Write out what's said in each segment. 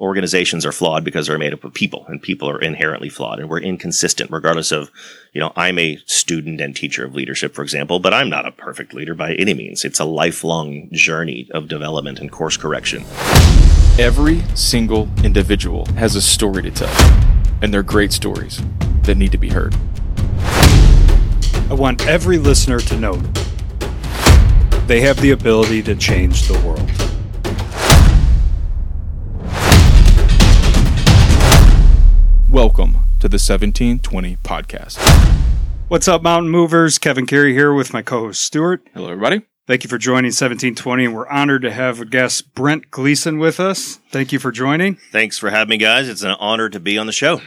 organizations are flawed because they're made up of people and people are inherently flawed and we're inconsistent regardless of you know i'm a student and teacher of leadership for example but i'm not a perfect leader by any means it's a lifelong journey of development and course correction Every single individual has a story to tell, and they're great stories that need to be heard. I want every listener to know they have the ability to change the world. To the 1720 podcast. What's up, Mountain Movers? Kevin Carey here with my co host, Stuart. Hello, everybody. Thank you for joining 1720, and we're honored to have a guest, Brent Gleason, with us. Thank you for joining. thanks for having me guys it's an honor to be on the show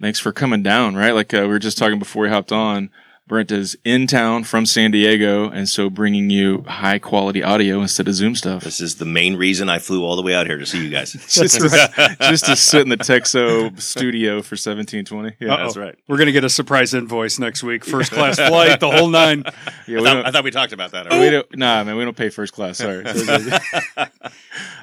Thanks for coming down, right? Like uh, we were just talking before we hopped on. Brent is in town from San Diego, and so bringing you high quality audio instead of Zoom stuff. this is the main reason i flew all the way out here to see you guys just, to, just to sit in the Texo studio for 1720. Yeah, Uh-oh. that's right We're going to get a surprise invoice next week. First class flight, the whole nine. yeah I thought, I thought we talked about that we already. don't, nah, man, we don't pay first class. Sorry. uh,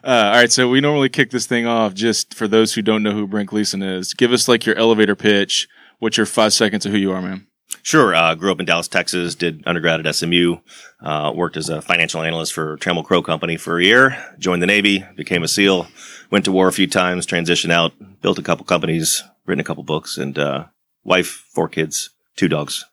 all right, so we normally kick this thing off just for those who don't know who Brent Gleason is. Give us like your elevator pitch. What's your five seconds of who you are, man? Sure. Uh, grew up in Dallas, Texas. Did undergrad at SMU. Uh, worked as a financial analyst for Trammell Crow Company for a year. Joined the Navy. Became a SEAL. Went to war a few times. Transitioned out. Built a couple companies. Written a couple books. And uh, wife, four kids, two dogs.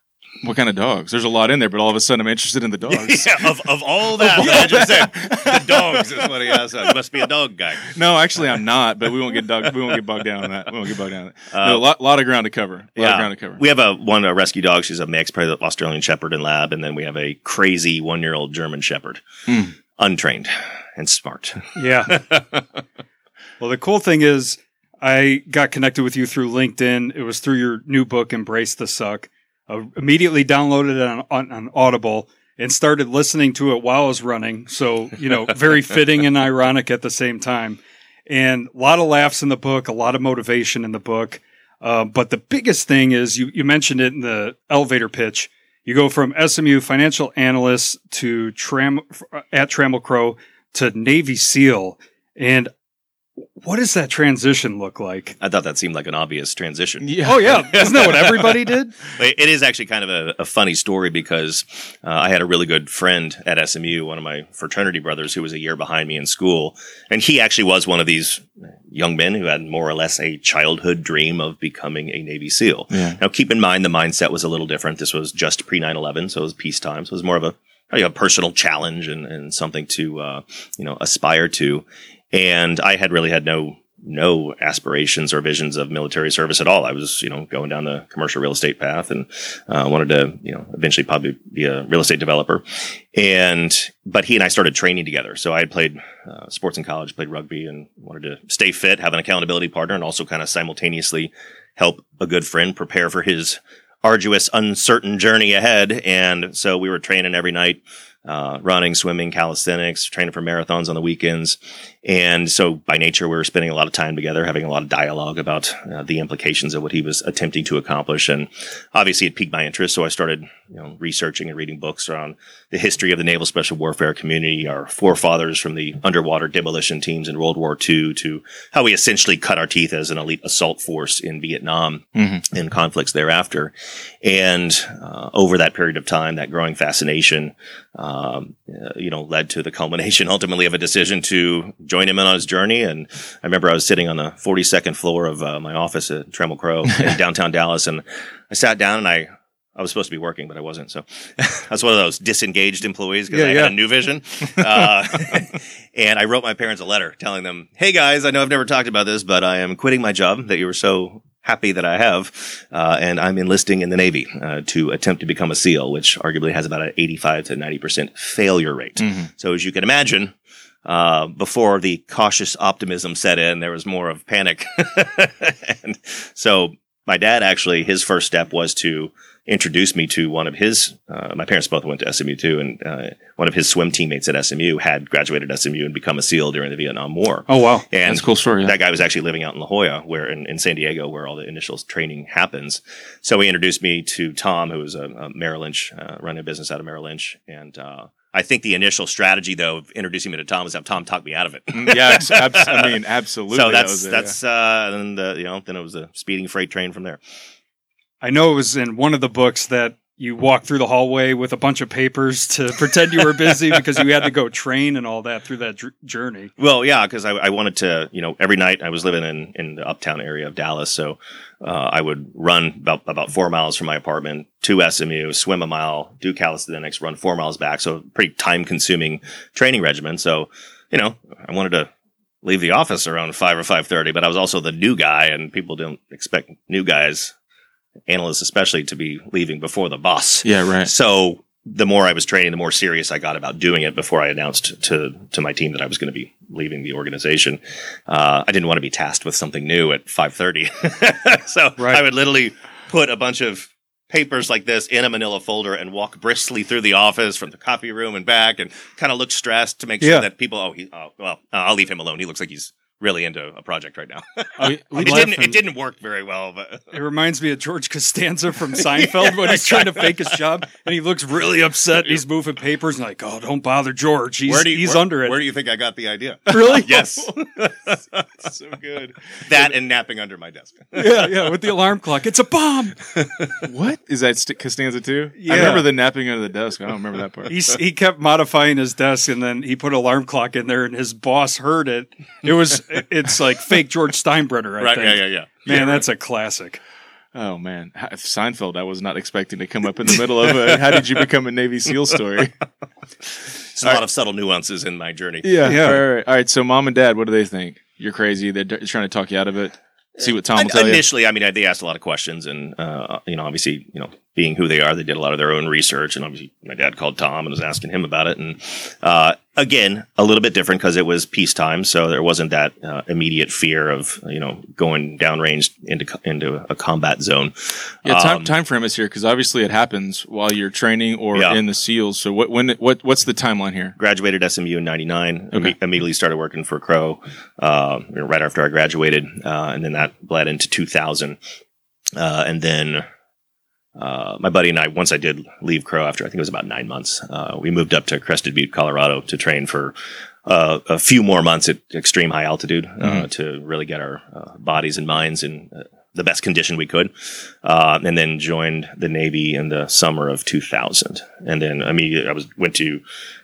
What kind of dogs? There's a lot in there, but all of a sudden I'm interested in the dogs. yeah, of, of all that, I just said the dogs is what he asked. You must be a dog guy. No, actually I'm not, but we won't get dog, we won't get bogged down on that. We won't get bogged down on that. Uh, no, a lot, lot of ground to cover. A lot Yeah. of ground to cover. We have a one a rescue dog. She's a mix, probably the Australian Shepherd and Lab, and then we have a crazy one year old German Shepherd, Hmm. untrained and smart. Yeah. well, the cool thing is, I got connected with you through LinkedIn. It was through your new book, Embrace the Suck. I immediately downloaded it on, on, on Audible and started listening to it while I was running. So, you know, very fitting and ironic at the same time. And a lot of laughs in the book, a lot of motivation in the book. Uh, but the biggest thing is you, you mentioned it in the elevator pitch. You go from SMU financial analyst to Tram at Trammell Crow to Navy SEAL. And what does that transition look like? I thought that seemed like an obvious transition. yeah. Oh yeah, isn't that what everybody did? It is actually kind of a, a funny story because uh, I had a really good friend at SMU, one of my fraternity brothers, who was a year behind me in school, and he actually was one of these young men who had more or less a childhood dream of becoming a Navy SEAL. Yeah. Now, keep in mind the mindset was a little different. This was just pre 9/11, so it was peacetime, so it was more of a a personal challenge and, and something to uh, you know aspire to. And I had really had no no aspirations or visions of military service at all. I was, you know, going down the commercial real estate path and uh, wanted to, you know, eventually probably be a real estate developer. And, but he and I started training together. So I had played uh, sports in college, played rugby and wanted to stay fit, have an accountability partner and also kind of simultaneously help a good friend prepare for his arduous, uncertain journey ahead. And so we were training every night, uh, running, swimming, calisthenics, training for marathons on the weekends. And so by nature, we were spending a lot of time together, having a lot of dialogue about uh, the implications of what he was attempting to accomplish. And obviously it piqued my interest. So I started, you know, researching and reading books on the history of the naval special warfare community, our forefathers from the underwater demolition teams in World War II to how we essentially cut our teeth as an elite assault force in Vietnam Mhm. and conflicts thereafter. And uh, over that period of time, that growing fascination, um, uh, you know, led to the culmination ultimately of a decision to join him in on his journey. And I remember I was sitting on the 42nd floor of uh, my office at Trammell Crow in downtown Dallas, and I sat down and I. I was supposed to be working, but I wasn't. So I was one of those disengaged employees because Yeah, I yeah. had a new vision. Uh, and I wrote my parents a letter telling them, Hey guys, I know I've never talked about this, but I am quitting my job that you were so happy that I have. Uh, and I'm enlisting in the Navy uh, to attempt to become a SEAL, which arguably has about an 85 to 90% failure rate. Mhm. So as you can imagine, uh, before the cautious optimism set in, there was more of panic. and so my dad actually, his first step was to introduce me to one of his, uh, my parents both went to SMU too, and uh, one of his swim teammates at SMU had graduated SMU and become a SEAL during the Vietnam War. Oh wow. And That's a cool story. Yeah. that guy was actually living out in La Jolla, where in, in San Diego, where all the initial training happens. So he introduced me to Tom, who was a, a Merrill Lynch, uh, running a business out of Merrill Lynch. And, uh, I I think the initial strategy though of introducing me to Tom was have Tom talk me out of it. Mm, yeah, abs- abs- I mean, absolutely. so that that's it, that's uh, and the you know then it was a speeding freight train from there. I know it was in one of the books that you walk through the hallway with a bunch of papers to pretend you were busy because you had to go train and all that through that dr- journey. Well, yeah, because I, I wanted to, you know, every night I was living in, in the uptown area of Dallas. So uh, I would run about, about four miles from my apartment to SMU, swim a mile, do calisthenics, run four miles back. So pretty time consuming training regimen. So, you know, I wanted to leave the office around five or 5.30, but I was also the new guy and people don't expect new guys, analysts especially, to be leaving before the boss. Yeah, right. So the more I was training, the more serious I got about doing it before I announced to to my team that I was going to be leaving the organization. Uh, I didn't want to be tasked with something new at five thirty, so Right. I would literally put a bunch of papers like this in a manila folder and walk briskly through the office from the coffee room and back and kind of look stressed to make sure Yeah. that people oh he oh well uh, I'll leave him alone he looks like he's really into a project right now We- we it didn't it didn't work very well but It reminds me of George Costanza from Seinfeld when he's trying to fake his job and he looks really upset. He's moving papers and like, oh, don't bother George. He's, he's under it. where do you think I got the idea really? yes so good. that and napping under my desk yeah, yeah. With the alarm clock, it's a bomb. What is that? St- Costanza too? Yeah. I remember the napping under the desk. I don't remember that part. He's, he kept modifying his desk and then he put an alarm clock in there and his boss heard it. It was, it's like fake George Steinbrenner, I right think. yeah yeah yeah Man, that's a classic. Oh man, Seinfeld. I was not expecting to come up in the middle of a "How did you become a Navy SEAL?" story. It's a lot of subtle nuances in my journey. Yeah, Yeah. All right, all right. All right. So, mom and dad, what do they think? You're crazy. They're d- trying to talk you out of it. See what Tom will In- tell you. Initially, I mean, I- they asked a lot of questions, and uh, you know, obviously, you know, being who they are, they did a lot of their own research, and obviously, my dad called Tom and was asking him about it, and uh, again, a little bit different because it was peacetime, so there wasn't that uh, immediate fear of you know going downrange into into a combat zone. Yeah, time, Um, time frame is here because obviously it happens while you're training or Yeah. in the SEALs. So, what when what what's the timeline here? graduated SMU in '99. Okay. immediately started working for Crow uh, right after I graduated, uh, and then that bled into 2000. Uh, and then uh, my buddy and I, once I did leave Crow after I think it was about nine months, uh, we moved up to Crested Butte, Colorado, to train for. Uh, a few more months at extreme high altitude uh, Mhm. to really get our uh, bodies and minds in uh, the best condition we could, uh, and then joined the Navy in the summer of 2000. And then immediately I was went to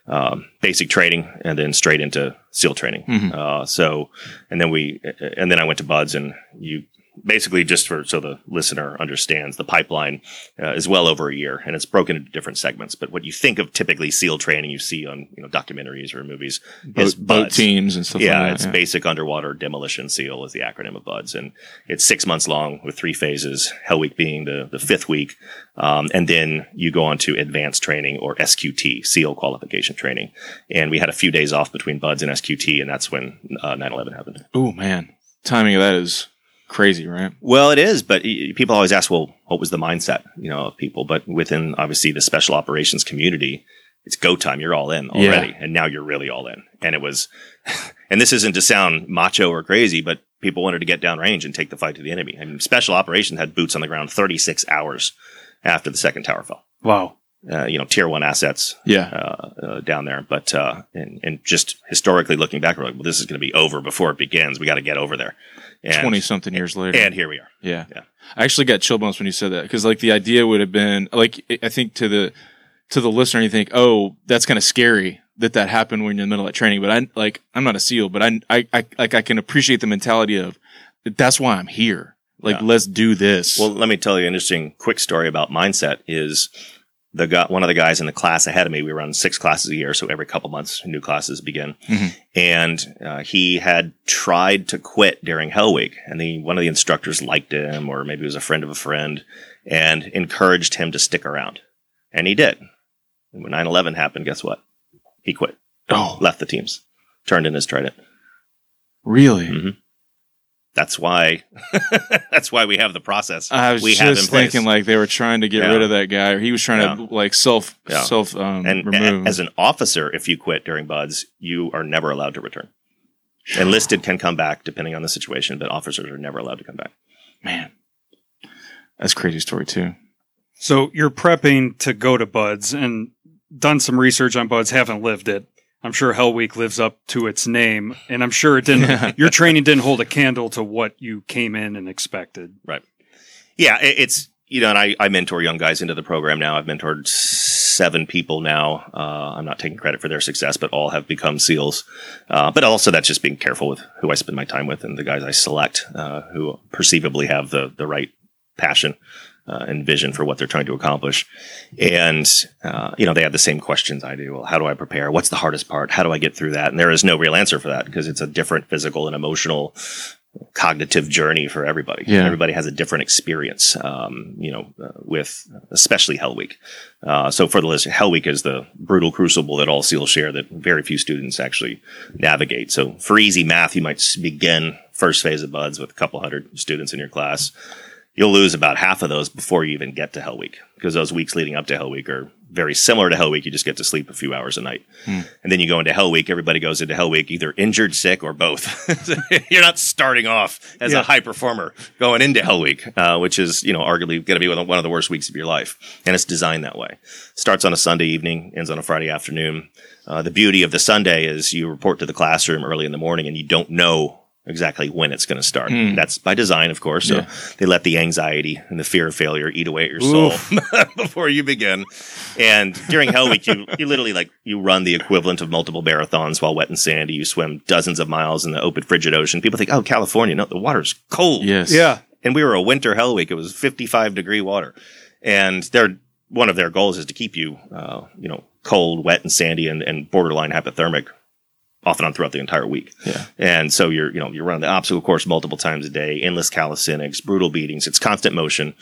um, basic training and then straight into SEAL training. Mhm. Uh, so, and then we, and then I went to Buds and you basically just for, so the listener understands the pipeline uh, is well over a year and it's broken into different segments. But what you think of typically SEAL training you see on, you know, documentaries or movies is Boat, boat Buds. teams and stuff Yeah, like it's that. basic underwater demolition SEAL is the acronym of BUDS, and it's six months long with three phases. Hell Week being the the fifth week, um, and then you go on to advanced training or SQT SEAL qualification training. And we had a few days off between BUDS and SQT, and that's when uh, 9/11 happened. Oh man, timing of that is crazy, right? Well, it is, but people always ask, well, what was the mindset, you know, of people? But within obviously the special operations community, it's go time. You're all in Yeah. already, and now you're really all in. And it was, and this isn't to sound macho or crazy, but people wanted to get downrange and take the fight to the enemy. I mean, special operations had boots on the ground 36 hours after the second tower fell. Wow. Uh, you know, tier one assets Yeah, uh, uh, down there. But uh, and, and just historically looking back, we're like, well, this is going to be over before it begins. We got to get over there. Twenty something years later. and here we are. Yeah. Yeah. I actually got chill bumps when you said that because like the idea would have been like I think to the to the listener you think oh that's kind of scary that that happened when you're in the middle of training but I like I'm not a SEAL but I I, I like I can appreciate the mentality of that's why I'm here like Yeah. let's do this Well, let me tell you an interesting quick story about mindset is the guy, one of the guys in the class ahead of me, we run six classes a year. So every couple months, new classes begin. Mhm. And uh, he had tried to quit during Hell Week. And the, one of the instructors liked him, or maybe he was a friend of a friend, and encouraged him to stick around. And he did. And when 9 11 happened, guess what? He quit, oh left the teams, turned in his trident. really Mhm. That's why, that's why we have the process I was we have in just place. thinking like they were trying to get Yeah. rid of that guy or he was trying to like self Yeah. self um, and remove a- as an officer, if you quit during buds, you are never allowed to return. Enlisted can come back depending on the situation, but officers are never allowed to come back. man that's a crazy story too So you're prepping to go to Buds, and done some research on buds, haven't lived it. I'm sure Hell Week lives up to its name, and I'm sure it didn't. your training didn't hold a candle to what you came in and expected. Right. Yeah, it, it's you know, and I, I mentor young guys into the program now. I've mentored seven people now. Uh, I'm not taking credit for their success, but all have become SEALs. Uh, but also that's just being careful with who I spend my time with and the guys I select, uh, who perceivably have the the right passion. Uh, and vision for what they're trying to accomplish. And, uh, you know, they have the same questions I do. Well, how do I prepare? What's the hardest part? How do I get through that? And there is no real answer for that because it's a different physical and emotional cognitive journey for everybody. Yeah. Everybody has a different experience, um, you know, uh, with especially Hell Week. Uh, so for the list, Hell Week is the brutal crucible that all SEALs share that very few students actually navigate. So for easy math, you might begin first phase of buds with a couple hundred students in your class. You'll lose about half of those before you even get to Hell Week because those weeks leading up to Hell Week are very similar to Hell Week. You just get to sleep a few hours a night. And then you go into Hell Week. Everybody goes into Hell Week either injured, sick, or both. You're not starting off as Yeah. a high performer going into Hell Week, uh, which is, you know, arguably going to be one of one of the worst weeks of your life. And it's designed that way. Starts on a Sunday evening, ends on a Friday afternoon. Uh, the beauty of the Sunday is you report to the classroom early in the morning and you don't know exactly when it's going to start. That's by design, of course. So Yeah. they let the anxiety and the fear of failure eat away at your soul before you begin. And during Hell Week, you, you literally like, you run the equivalent of multiple marathons while wet and sandy. You swim dozens of miles in the open frigid ocean. People think, oh, California. No, the water's cold. Yes. Yeah. And we were a winter Hell Week. It was 55 degree water. And their, one of their goals is to keep you, uh, you know, cold, wet and sandy and, and borderline hypothermic off and on throughout the entire week. Yeah. And so you're, you know, you're running the obstacle course multiple times a day, endless calisthenics, brutal beatings. It's constant motion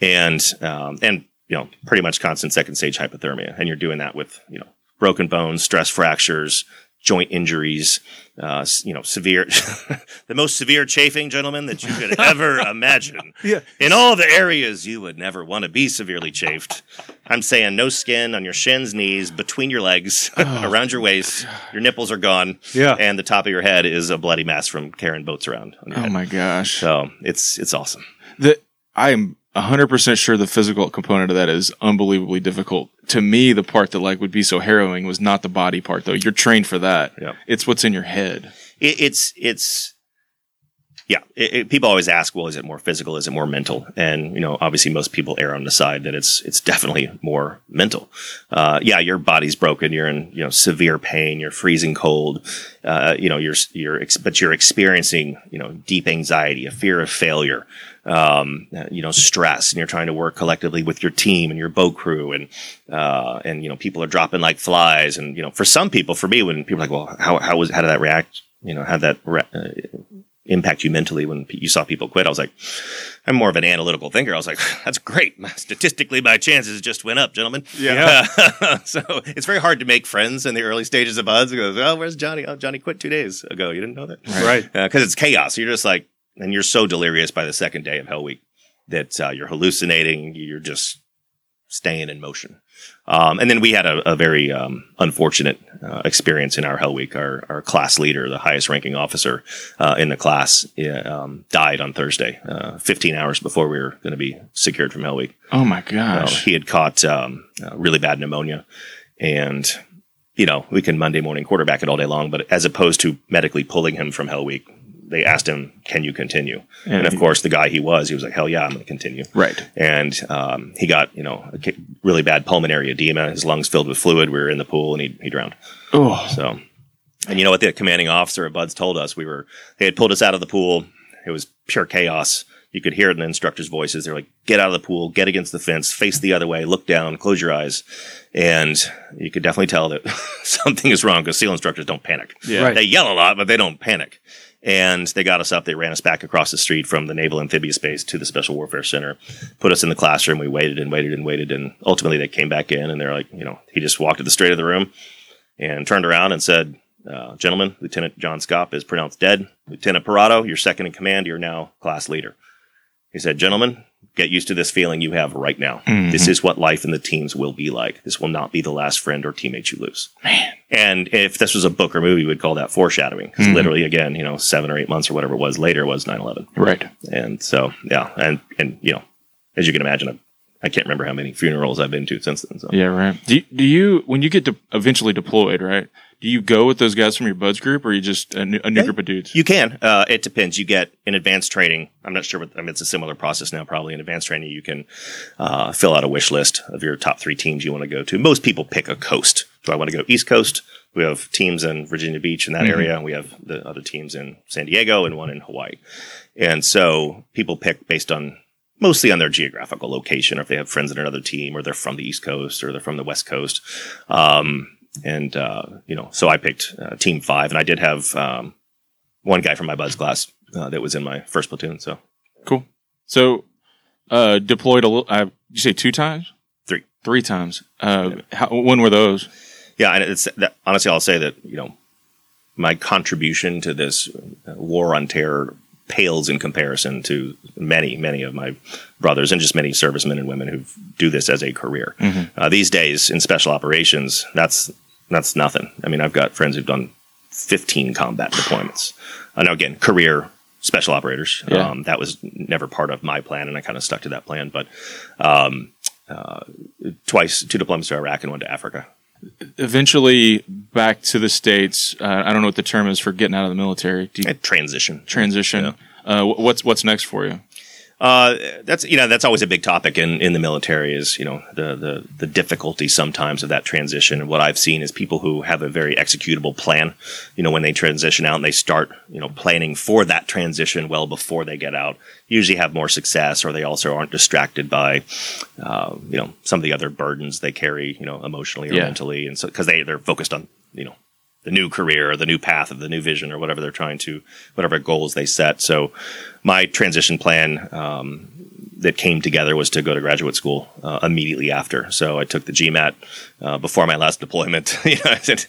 and, um, and, you know, pretty much constant second stage hypothermia. And you're doing that with, you know, broken bones, stress fractures, joint injuries, uh, you know, severe, the most severe chafing, gentlemen, that you could ever imagine. Yeah. In all the areas you would never want to be severely chafed. I'm saying no skin on your shins, knees, between your legs, oh. around your waist. Your nipples are gone. Yeah. And the top of your head is a bloody mass from carrying boats around. oh head. my gosh. So it's, it's awesome. The, I'm 100% sure the physical component of that is unbelievably difficult. To me, the part that like would be so harrowing was not the body part though. You're trained for that. It's what's in your head. It, it's, it's, yeah. It, it- people always ask, well, is it more physical? Is it more mental? And you know, obviously, most people err on the side that it's it's definitely more mental. Uh, yeah, your body's broken. You're in you know severe pain. You're freezing cold. Uh, you know, you're you're ex- but you're experiencing you know deep anxiety, a fear of failure. Um, you know, stress, and you're trying to work collectively with your team and your boat crew, and uh, and you know, people are dropping like flies. And you know, for some people, for me, when people are like, well, how how was how did that react? You know, how that re- uh, impact you mentally when you saw people quit? I was like, I'm more of an analytical thinker. I was like, that's great. Statistically, my chances just went up, gentlemen. Yeah. so it's very hard to make friends in the early stages of buds. It goes, oh, where's Johnny? Oh, Johnny quit two days ago. You didn't know that? Right. because it's chaos. You're just like, and you're so delirious by the second day of Hell Week that uh, you're hallucinating. You're just staying in motion. Um, and then we had a, a very um, unfortunate uh, experience in our Hell Week. Our, our class leader, the highest ranking officer uh, in the class, yeah, um, died on Thursday, uh, 15 hours before we were going to be secured from Hell Week. Oh my gosh. he had caught um, uh, really bad pneumonia, and you know we can Monday morning quarterback it all day long. But as opposed to medically pulling him from Hell Week, they asked him, "Can you continue?" And, of he- course, the guy he was, he was like, "Hell yeah, I'm going to continue." right. And um, he got you know a really bad pulmonary edema. His lungs filled with fluid. We were in the pool, and he he drowned. Oh. So, and you know what the commanding officer at Buds told us? We were, they had pulled us out of the pool. It was pure chaos. You could hear it in the instructors' voices. They're like, get out of the pool, get against the fence, face the other way, look down, close your eyes. And you could definitely tell that something is wrong because SEAL instructors don't panic. Yeah. Right. They yell a lot, but they don't panic. And they got us up. They ran us back across the street from the Naval Amphibious Base to the Special Warfare Center, put us in the classroom. We waited and waited and waited. And ultimately they came back in and they're like, you know, he just walked to the straight of the room and turned around and said, uh, Gentlemen, Lieutenant John Skop is pronounced dead. Lieutenant Parado, you're second in command. You're now class leader. He said, Gentlemen, get used to this feeling you have right now. Mm-hmm. This is what life in the teams will be like. This will not be the last friend or teammate you lose. Man. And if this was a book or movie, we'd call that foreshadowing. Because mm-hmm. literally, again, you know, seven or eight months or whatever it was later was 9 11. Right. And so, yeah. And, and, you know, as you can imagine, a I can't remember how many funerals I've been to since then. So. Yeah, right. Do you, do you when you get to eventually deployed, right? Do you go with those guys from your buds group, or are you just a new, a new group of dudes? You can. Uh, it depends. You get in advanced training. I'm not sure what. I mean, it's a similar process now. Probably in advanced training, you can uh, fill out a wish list of your top three teams you want to go to. Most people pick a coast. Do I want to go East Coast? We have teams in Virginia Beach in that area. We have the other teams in San Diego and one in Hawaii. And so people pick based on mostly on their geographical location, or if they have friends in another team, or they're from the East Coast, or they're from the West Coast. Um, and uh, you know, so I picked uh, Team Five, and I did have um, one guy from my Buds class uh, that was in my first platoon. So Cool. So, uh, deployed a little. Uh, did you say two times? Three. Three times. Uh, how, when were those? yeah, and it's that, honestly, I'll say that you know my contribution to this war on terror pales in comparison to many, many of my brothers and just many servicemen and women who do this as a career. Uh, these days in special operations, that's that's nothing. I mean, I've got friends who've done 15 combat deployments. I know again, career special operators. Yeah. Um, that was never part of my plan, and I kind of stuck to that plan. But um, uh, twice, two deployments to Iraq and one to Africa. Eventually back to the states. Uh, I don't know what the term is for getting out of the military. You transition. transition? Yeah. Uh, what's what's next for you? Uh, that's you know that's always a big topic in, in the military is you know the, the the difficulty sometimes of that transition. And what I've seen is people who have a very executable plan you know when they transition out and they start you know planning for that transition well before they get out usually have more success or they also aren't distracted by uh, you know some of the other burdens they carry you know emotionally or Yeah. mentally. And so because they they're focused on you know the new career or the new path of the new vision or whatever they're trying to whatever goals they set. So my transition plan um, that came together was to go to graduate school uh, immediately after. So I took the GMAT uh, before my last deployment. you know, I said,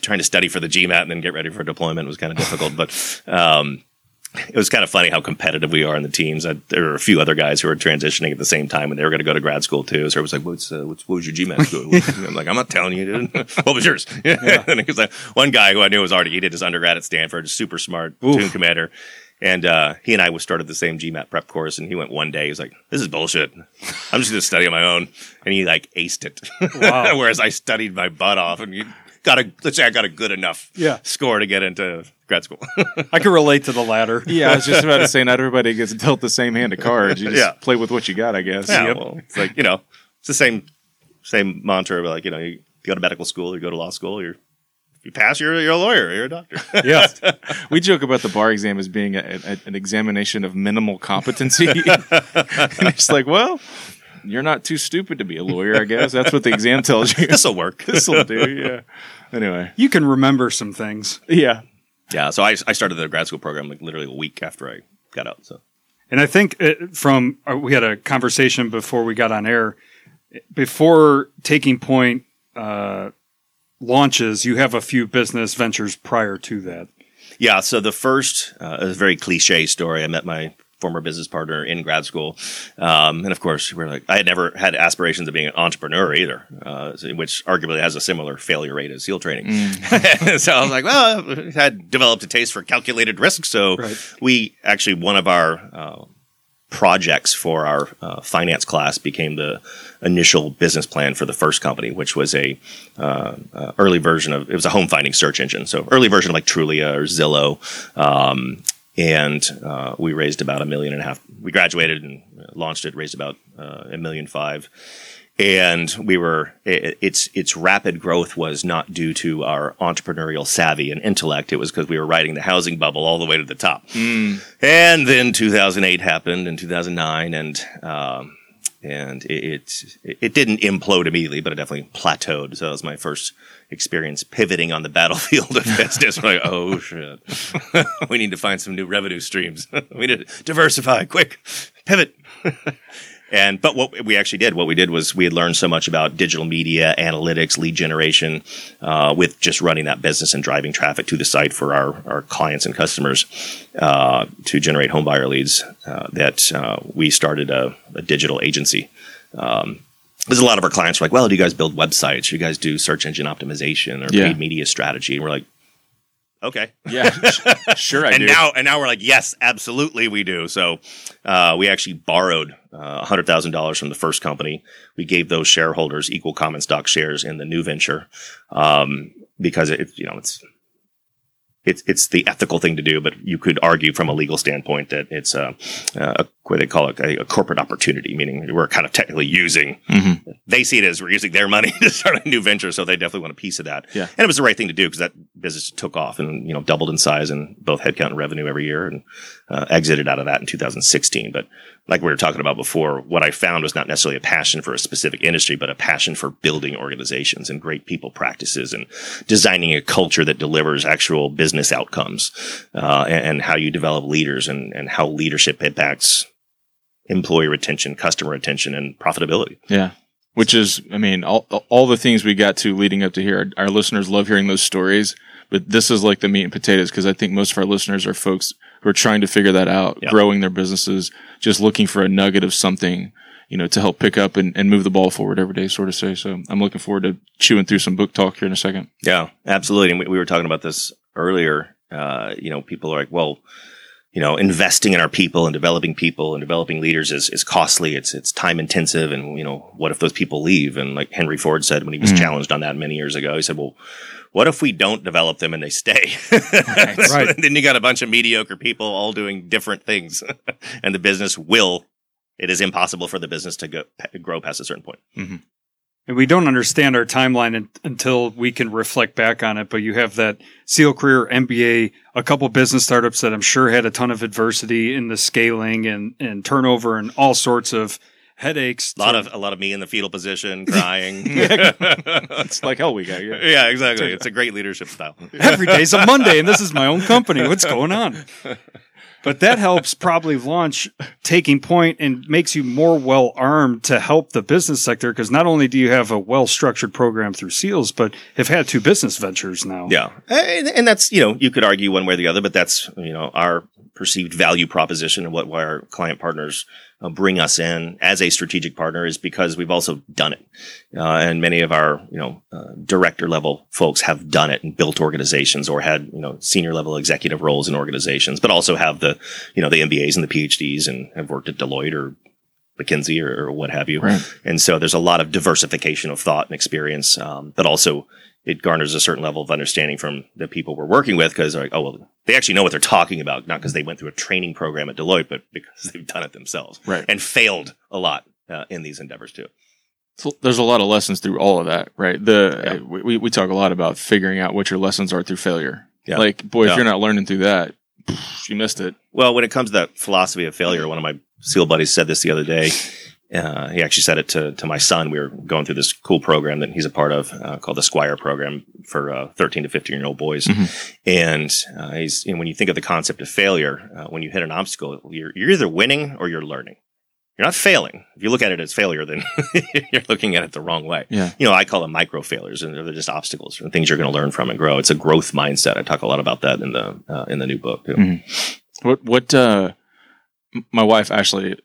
trying to study for the GMAT and then get ready for deployment was kind of difficult, but um, it was kind of funny how competitive we are in the teams. I, there were a few other guys who were transitioning at the same time, and they were going to go to grad school too. So it was like, "What's, uh, what's what was your GMAT score?" I'm like, "I'm not telling you, dude. what was yours?" and because like, one guy who I knew was already he did his undergrad at Stanford, super smart platoon commander. And uh, he and I was started the same GMAT prep course, and he went one day. He's like, "This is bullshit. I'm just going to study on my own." And he like aced it. Wow. Whereas I studied my butt off, and you got a let's say I got a good enough Yeah. score to get into grad school. I can relate to the latter. Yeah, I was just about to say not everybody gets dealt the same hand of cards. You just Yeah. play with what you got, I guess. Yeah, Yep. well, it's like you know, it's the same same mantra. But like you know, you go to medical school, you go to law school, you're you pass, you're you're a lawyer, you're a doctor. Yeah. We joke about the bar exam as being a, a, an examination of minimal competency. and it's like, well, you're not too stupid to be a lawyer, I guess. That's what the exam tells you. this will work. this will do, yeah. Anyway, You can remember some things. yeah. yeah, so I I started the grad school program like literally a week after I got out. So And I think it, from uh, we had a conversation before we got on air. Before taking point uh, launches, you have a few business ventures prior to that. yeah, so the first uh, is a very cliche story. I met my former business partner in grad school, um, and of course we're like I had never had aspirations of being an entrepreneur either, uh, which arguably has a similar failure rate as SEAL training. so I was like, well, I had developed a taste for calculated risk, so Right. we actually one of our uh, projects for our uh, finance class became the initial business plan for the first company, which was a uh, uh, early version of it was a home finding search engine, so early version of like Trulia or Zillow. Um, and uh, we raised about a million and a half. We graduated and launched it, raised about uh, a million five and we were it, its its rapid growth was not due to our entrepreneurial savvy and intellect. It was because we were riding the housing bubble all the way to the top. And then 2008 happened and 2009 and um, and it, it it didn't implode immediately but it definitely plateaued. So that was my first experience pivoting on the battlefield of business. Like oh shit. We need to find some new revenue streams. We need to diversify. Quick pivot and but what we actually did, what we did was we had learned so much about digital media, analytics, lead generation, uh, with just running that business and driving traffic to the site for our, our clients and customers uh, to generate home buyer leads. Uh, that uh, we started a, a digital agency. Um, there's a lot of our clients were like, "Well, do you guys build websites? Do you guys do search engine optimization or Yeah. paid media strategy?" And we're like, okay. Yeah, sure I and do. now and now we're like, yes, absolutely we do. So uh, we actually borrowed uh, hundred thousand dollars from the first company. We gave those shareholders equal common stock shares in the new venture um, because it, you know it's it's it's the ethical thing to do, but you could argue from a legal standpoint that it's a, a what they call it a, a corporate opportunity, meaning we're kind of technically using. Mhm. They see it as we're using their money to start a new venture, so they definitely want a piece of that. Yeah. and it was the right thing to do because that business took off and you know doubled in size and both headcount and revenue every year, and uh, exited out of that in 2016. But like we were talking about before, what I found was not necessarily a passion for a specific industry, but a passion for building organizations and great people practices and designing a culture that delivers actual business outcomes, uh, and, and how you develop leaders and, and how leadership impacts employee retention, customer retention, and profitability. Yeah. Which is, I mean, all, all the things we got to leading up to here. Our, our listeners love hearing those stories, but this is like the meat and potatoes because I think most of our listeners are folks who are trying to figure that out, Yeah. growing their businesses, just looking for a nugget of something, you know, to help pick up and, and move the ball forward every day, sort of say. So I'm looking forward to chewing through some book talk here in a second. Yeah, absolutely. And we, we were talking about this earlier. Uh, you know, people are like, well, you know, investing in our people and developing people and developing leaders is, is costly. It's, it's time intensive. And, you know, what if those people leave? And like Henry Ford said when he was Mhm. challenged on that many years ago, he said, well, what if we don't develop them and they stay? Right. then you got a bunch of mediocre people all doing different things and the business will, it is impossible for the business to go, grow past a certain point. And we don't understand our timeline un- until we can reflect back on it. But you have that SEAL career MBA, a couple business startups that I'm sure had a ton of adversity in the scaling and, and turnover and all sorts of headaches. A lot to- of, a lot of me in the fetal position crying. It's like hell we got Yeah. Yeah, exactly. It's a great leadership style. every day's a Monday and this is my own company. What's going on? But that helps probably launch taking point and makes you more well armed to help the business sector because not only do you have a well structured program through SEALs, but have had two business ventures now. Yeah, and, and that's you know you could argue one way or the other, but that's you know our perceived value proposition and what why our client partners uh, bring us in as a strategic partner is because we've also done it, uh, and many of our you know uh, director level folks have done it and built organizations or had you know senior level executive roles in organizations, but also have the you know the MBAs and the PhDs and have worked at Deloitte or McKinsey or, or what have you. Right. And so there's a lot of diversification of thought and experience, um, but also it garners a certain level of understanding from the people we're working with because like, oh, well, they actually know what they're talking about, not because they went through a training program at Deloitte, but because they've done it themselves Right. and failed a lot uh, in these endeavors too. So there's a lot of lessons through all of that, right? The Yeah. uh, we we talk a lot about figuring out what your lessons are through failure. Yeah. Like, boy, Yeah. if you're not learning through that, you missed it. Well, when it comes to that philosophy of failure, one of my SEAL buddies said this the other day. Uh, he actually said it to, to my son. We were going through this cool program that he's a part of uh, called the Squire program for uh, 13 to 15 year old boys. Mhm. And uh, he's, and when you think of the concept of failure, uh, when you hit an obstacle, you're, you're either winning or you're learning. You're not failing. If you look at it as failure, then you're looking at it the wrong way. Yeah. You know, I call them micro failures, and they're just obstacles and things you're going to learn from and grow. It's a growth mindset. I talk a lot about that in the uh, in the new book. Too. Mhm. What what uh my wife actually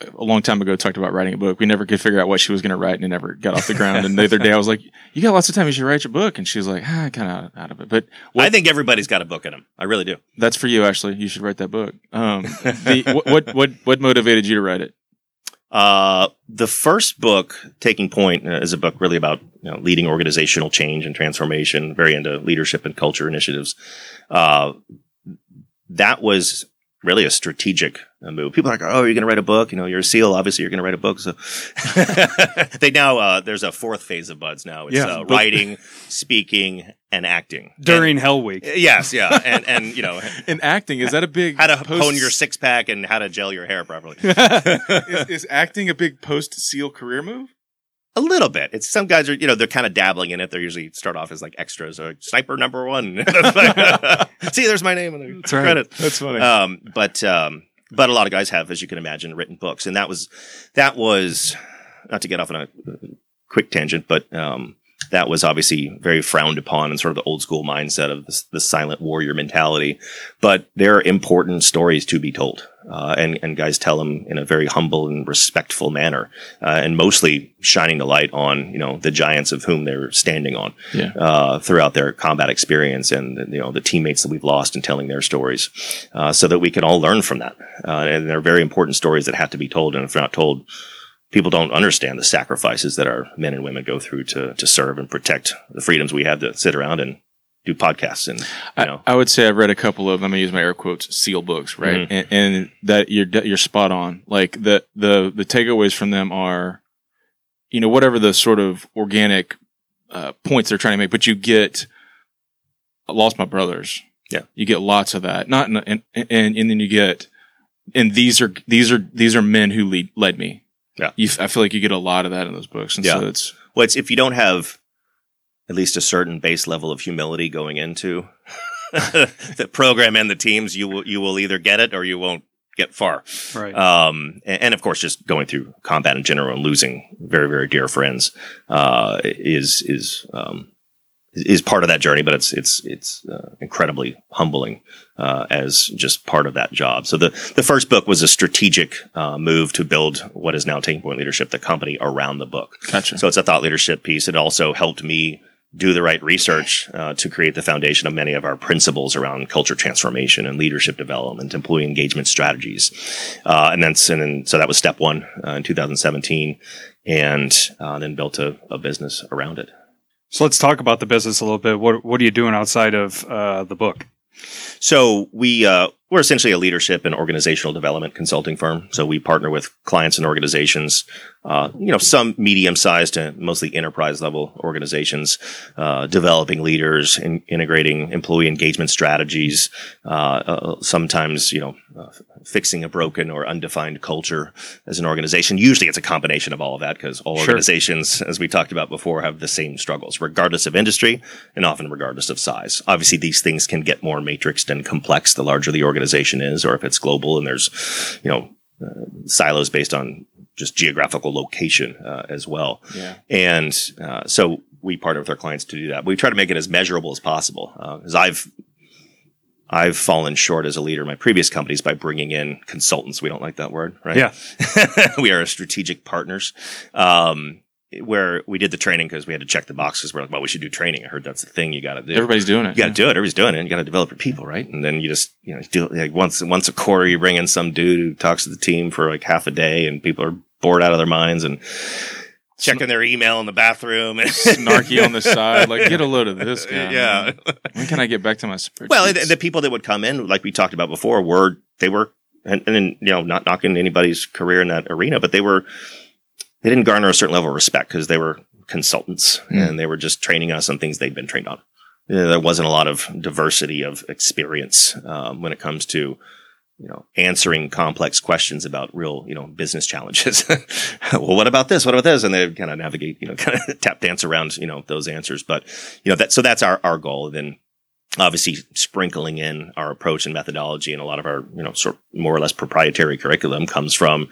a long time ago talked about writing a book. We never could figure out what she was going to write and it never got off the ground. And the other day I was like, "You got lots of time. You should write your book." And she was like, ah, "Kind of out of it." But what, I think everybody's got a book in them. I really do. that's for you, Ashley. You should write that book. Um, the, what, what what what motivated you to write it? Uh, the first book, Taking Point, uh, is a book really about you know, leading organizational change and transformation, very into leadership and culture initiatives. Uh, that was really a strategic uh, move. People are like, "Oh, you're going to write a book? You know, you're a SEAL. Obviously, you're going to write a book." So they now uh, there's a fourth phase of Buds now. It's Yeah, uh, writing, speaking, and acting During Hell Week. Yes, yeah, and and you know In acting, is that a big how to post- hone your six pack and how to gel your hair properly. is, is acting a big post SEAL career move? A little bit. It's some guys are, you know, they're kind of dabbling in it. They usually start off as like extras or sniper number one. See, there's my name in the That's right. That's funny. Um, but, um, but a lot of guys have, as you can imagine, written books. And that was, that was not to get off on a quick tangent, but, um, that was obviously very frowned upon and sort of the old school mindset of this, the silent warrior mentality. But there are important stories to be told. Uh, and, and guys tell them in a very humble and respectful manner, uh, and mostly shining the light on, you know, the giants of whom they're standing on, Yeah. uh, throughout their combat experience and, you know, the teammates that we've lost and telling their stories, uh, so that we can all learn from that. Uh, and they're very important stories that have to be told. And if not told, people don't understand the sacrifices that our men and women go through to, to serve and protect the freedoms we have to sit around and do podcasts and, you know, I, I would say I've read a couple of. I'm gonna use my air quotes seal books, right? Mhm. And, and that you're you're spot on. Like the the the takeaways from them are, you know, whatever the sort of organic uh, points they're trying to make, but you get I lost my brothers. Yeah. you get lots of that. Not in, and and and then you get and these are these are these are men who lead led me. Yeah. you, I feel like you get a lot of that in those books, and so Yeah. it's Well, it's if you don't have at least a certain base level of humility going into the program and the teams, you will you will either get it or you won't get far. Right. Um, and, and of course, just going through combat in general and losing very very dear friends uh, is is um, is part of that journey. But it's it's it's uh, incredibly humbling uh, as just part of that job. So the the first book was a strategic uh, move to build what is now Taking Point Leadership, the company around the book. gotcha. So it's a thought leadership piece. It also helped me do the right research uh, to create the foundation of many of our principles around culture transformation and leadership development, employee engagement strategies. Uh, and then, and then, so that was step one uh, in 2017 and uh, then built a, a business around it. So let's talk about the business a little bit. What What are you doing outside of uh, the book? So we uh, we're essentially a leadership and organizational development consulting firm. So we partner with clients and organizations, uh, you know, some medium sized and mostly enterprise level organizations, uh, developing leaders, in, integrating employee engagement strategies. Uh, uh, sometimes, you know, uh, fixing a broken or undefined culture as an organization. Usually, it's a combination of all of that because all Sure. organizations, as we talked about before, have the same struggles, regardless of industry and often regardless of size. Obviously, these things can get more matrixed and complex the larger the organization is, or if it's global and there's, you know, uh, silos based on just geographical location uh, as well. yeah, And uh, so we partner with our clients to do that. We try to make it as measurable as possible. Because I've I've fallen short as a leader in my previous companies by bringing in consultants. We don't like that word, right? Yeah. we are strategic partners. Um, where we did the training because we had to check the boxes. We're like, well, we should do training. I heard that's the thing you got to do. everybody's doing it. You got to do it. Everybody's doing it. You got to develop your people, right? And then you just, you know, do like once once a quarter, you bring in some dude who talks to the team for like half a day, and people are bored out of their minds and checking their email in the bathroom. And snarky on the side. Like, get a load of this guy. Yeah. man. When can I get back to my spreadsheet? Well, the, the people that would come in, like we talked about before, were they were, and, and then, you know, not knocking anybody's career in that arena, but they were, they didn't garner a certain level of respect because they were consultants Mm. and they were just training us on things they'd been trained on. You know, there wasn't a lot of diversity of experience um, when it comes to, you know, answering complex questions about real, you know, business challenges. well, what about this? What about this? And they kind of navigate, you know, kind of tap dance around, you know, those answers. But, you know, that, so that's our, our goal. And then obviously sprinkling in our approach and methodology and a lot of our, you know, sort of more or less proprietary curriculum comes from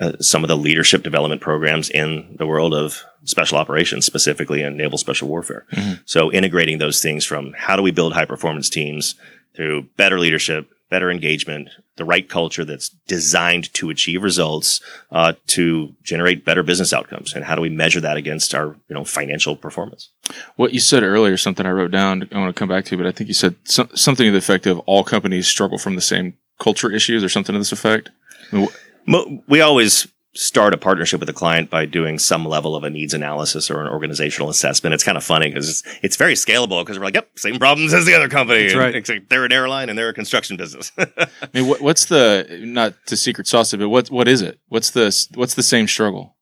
uh, some of the leadership development programs in the world of special operations, specifically in naval special warfare. Mhm. So integrating those things from how do we build high performance teams through better leadership, better engagement, the right culture that's designed to achieve results, uh, to generate better business outcomes. And how do we measure that against our, you know, financial performance? What you said earlier, something I wrote down, I want to come back to, but I think you said some, something to the effect of all companies struggle from the same culture issues or something to this effect. I mean, wh- we always start a partnership with a client by doing some level of a needs analysis or an organizational assessment. It's kind of funny because it's, it's very scalable because we're like, yep, same problems as the other company. That's right. Except they're an airline and they're a construction business. I mean, what, what's the, not to secret sauce it, but what, what is it? What's the, what's the same struggle?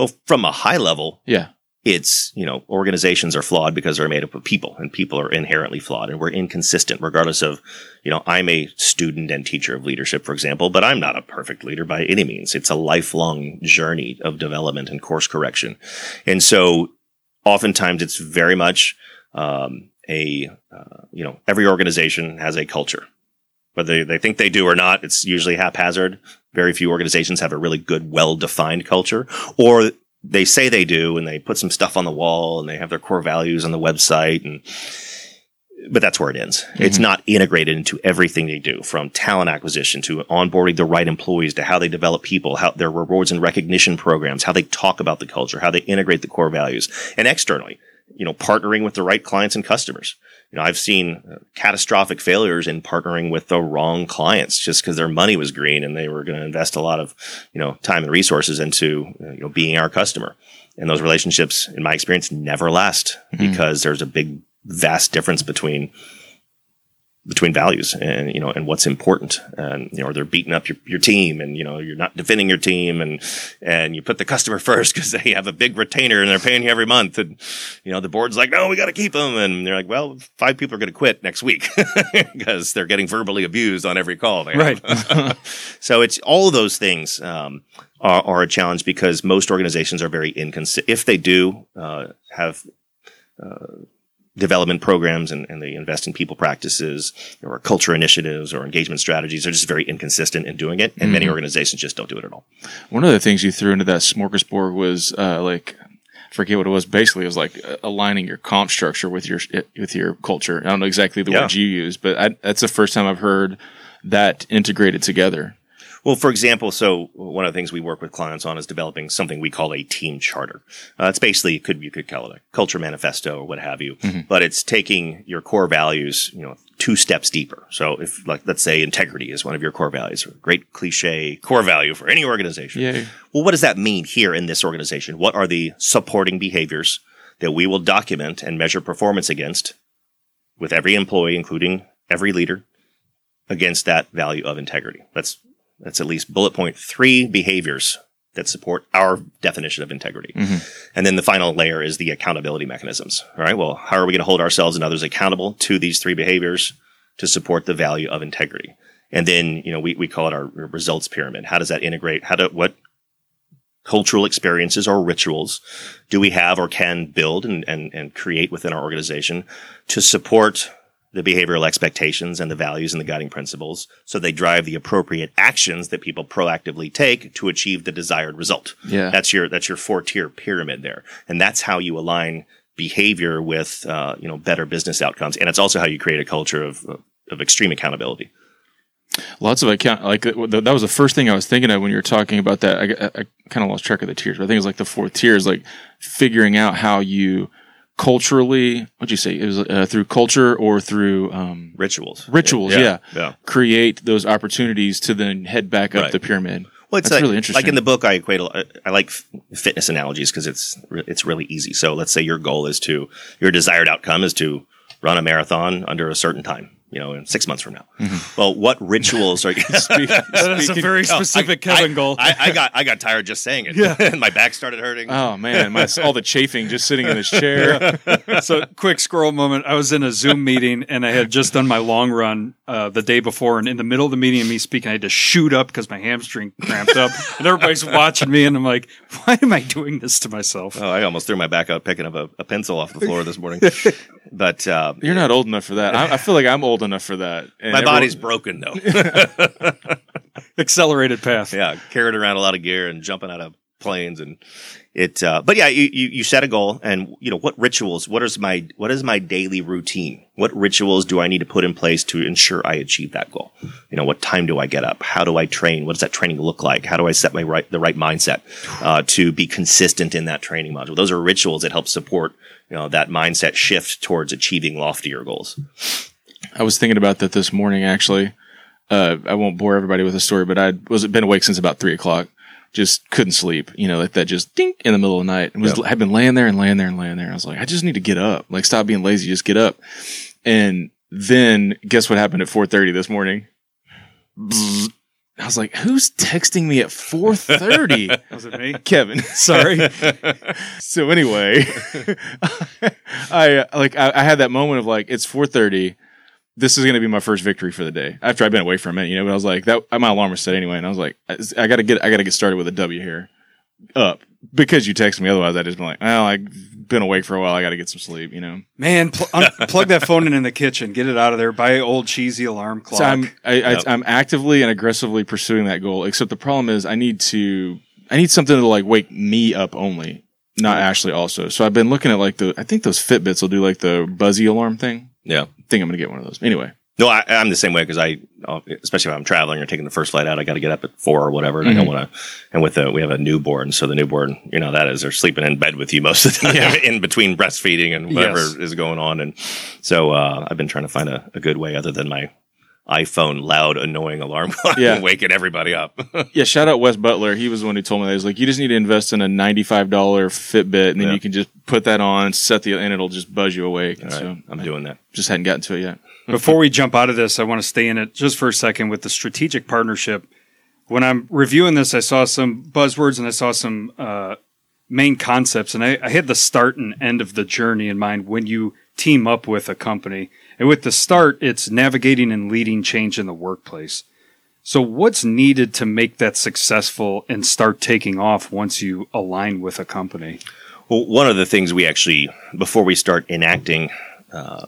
well, from a high level, Yeah. It's, you know, organizations are flawed because they're made up of people and people are inherently flawed and we're inconsistent regardless of, you know, I'm a student and teacher of leadership, for example, but I'm not a perfect leader by any means. It's a lifelong journey of development and course correction. And so oftentimes it's very much, um, a, uh, you know, every organization has a culture. Whether they, they think they do or not, it's usually haphazard. Very few organizations have a really good, well defined culture or they say they do and they put some stuff on the wall and they have their core values on the website and but that's where it ends. Mm-hmm. It's not integrated into everything they do from talent acquisition to onboarding the right employees to how they develop people, how their rewards and recognition programs, how they talk about the culture, how they integrate the core values and externally, you know, partnering with the right clients and customers. You know, I've seen uh, catastrophic failures in partnering with the wrong clients just because their money was green and they were going to invest a lot of, you know, time and resources into, uh, you know, being our customer. And those relationships, in my experience, never last because there's a big, vast difference between between values and you know and what's important. And you know they're beating up your, your team? And you know you're not defending your team. And and you put the customer first because they have a big retainer and they're paying you every month. And you know the board's like no we got to keep them and they're like well five people are going to quit next week because they're getting verbally abused on every call. Right. so it's all of those things um, are, are a challenge because most organizations are very inconsistent if they do uh, have development programs and, and they invest in people practices or culture initiatives or engagement strategies. They're just very inconsistent in doing it. And many organizations just don't do it at all. One of the things you threw into that smorgasbord was uh, like, forget what it was. Basically, it was like aligning your comp structure with your with your culture. I don't know exactly the Yeah. words you use, but I, that's the first time I've heard that integrated together. Well, for example, so one of the things we work with clients on is developing something we call a team charter. Uh, it's basically, it could, you could call it a culture manifesto or what have you, but it's taking your core values, you know, two steps deeper. So if like, let's say integrity is one of your core values, a great cliche core value for any organization. Yeah. Well, what does that mean here in this organization? What are the supporting behaviors that we will document and measure performance against with every employee, including every leader, against that value of integrity? That's that's at least bullet point three behaviors that support our definition of integrity. Mm-hmm. And then the final layer is the accountability mechanisms. All right. Well, how are we going to hold ourselves and others accountable to these three behaviors to support the value of integrity? And then, you know, we, we call it our results pyramid. How does that integrate? How do, what cultural experiences or rituals do we have or can build and, and, and create within our organization to support the behavioral expectations and the values and the guiding principles so they drive the appropriate actions that people proactively take to achieve the desired result. Yeah. That's your that's your four tier pyramid there. And that's how you align behavior with uh, you know better business outcomes and it's also how you create a culture of of extreme accountability. Lots of account like uh, that was the first thing I was thinking of when you were talking about that. I, I, I kind of lost track of the tiers. But I think it was like the fourth tier is like figuring out how you culturally. What'd you say? It was uh, through culture or through um, Rituals. rituals. Yeah, Yeah. create those opportunities to then head back up the pyramid. Well, it's like, really interesting. Like in the book, I equate. I like fitness analogies because it's it's really easy. So let's say your goal is to your desired outcome is to run a marathon under a certain time. You know, in six months from now. Mm-hmm. Well, what rituals are? You speaking? That is a very specific I, Kevin goal. I, I got I got tired just saying it. Yeah, and my back started hurting. Oh man, my, all the chafing just sitting in this chair. so quick scroll moment. I was in a Zoom meeting and I had just done my long run uh, the day before, and in the middle of the meeting, me speaking, I had to shoot up because my hamstring cramped up, and everybody's watching me, and I'm like, why am I doing this to myself? Oh, I almost threw my back out picking up a, a pencil off the floor this morning. but uh, You're not old enough for that. I, I feel like I'm old enough for that. And my everyone- body's broken though. Accelerated path. yeah, carried around a lot of gear and jumping out of planes and it. Uh, but yeah, you, you you set a goal and you know what rituals? What is my what is my daily routine? What rituals do I need to put in place to ensure I achieve that goal? You know, what time do I get up? How do I train? What does that training look like? How do I set my right the right mindset uh, to be consistent in that training module? Those are rituals that help support you know that mindset shift towards achieving loftier goals. I was thinking about that this morning, actually. Uh, I won't bore everybody with a story, but I was been awake since about three o'clock. Just couldn't sleep, you know, like that just dink in the middle of the night. And was, I've been laying there and laying there and laying there. I was like, I just need to get up. Like, stop being lazy. Just get up. And then guess what happened at 4.30 this morning? I was like, who's texting me at 4.30? Was it me? Kevin. Sorry. so anyway, I like I, I had that moment of like it's 4:30. This is going to be my first victory for the day after I've been away for a minute, you know. But I was like that my alarm was set anyway, and I was like, I, got to get I got to get started with a W here, up because you texted me. Otherwise, I just been like, well, I've been awake for a while. I got to get some sleep, you know. Man, pl- un- um, plug that phone in in the kitchen. Get it out of there. Buy an old cheesy alarm clock. So I'm I, Yep. I, I'm actively and aggressively pursuing that goal. Except the problem is I need to I need something to like wake me up only, not Ashley also. So I've been looking at like the, I think those Fitbits will do like the buzzy alarm thing. Yeah. I think I'm going to get one of those. Anyway. No, I, I'm the same way because I, especially if I'm traveling or taking the first flight out, I got to get up at four or whatever, and I don't Mhm. want to. And with the, we have a newborn, so the newborn, you know, that is they're sleeping in bed with you most of the time, Yeah. in between breastfeeding and whatever Yes. is going on. And so uh, I've been trying to find a, a good way other than my iPhone loud, annoying alarm clock Yeah. waking everybody up. Yeah. Shout out Wes Butler. He was the one who told me that. He's like, you just need to invest in a $95 Fitbit and then Yeah. you can just put that on, set the, and it'll just buzz you awake. All right, So I'm I doing that. just hadn't gotten to it yet. Before we jump out of this, I want to stay in it just for a second with the strategic partnership. When I'm reviewing this, I saw some buzzwords and I saw some uh, main concepts, and I, I had the start and end of the journey in mind when you team up with a company. And with the start, it's navigating and leading change in the workplace. So, what's needed to make that successful and start taking off once you align with a company? Well, one of the things we actually, before we start enacting uh,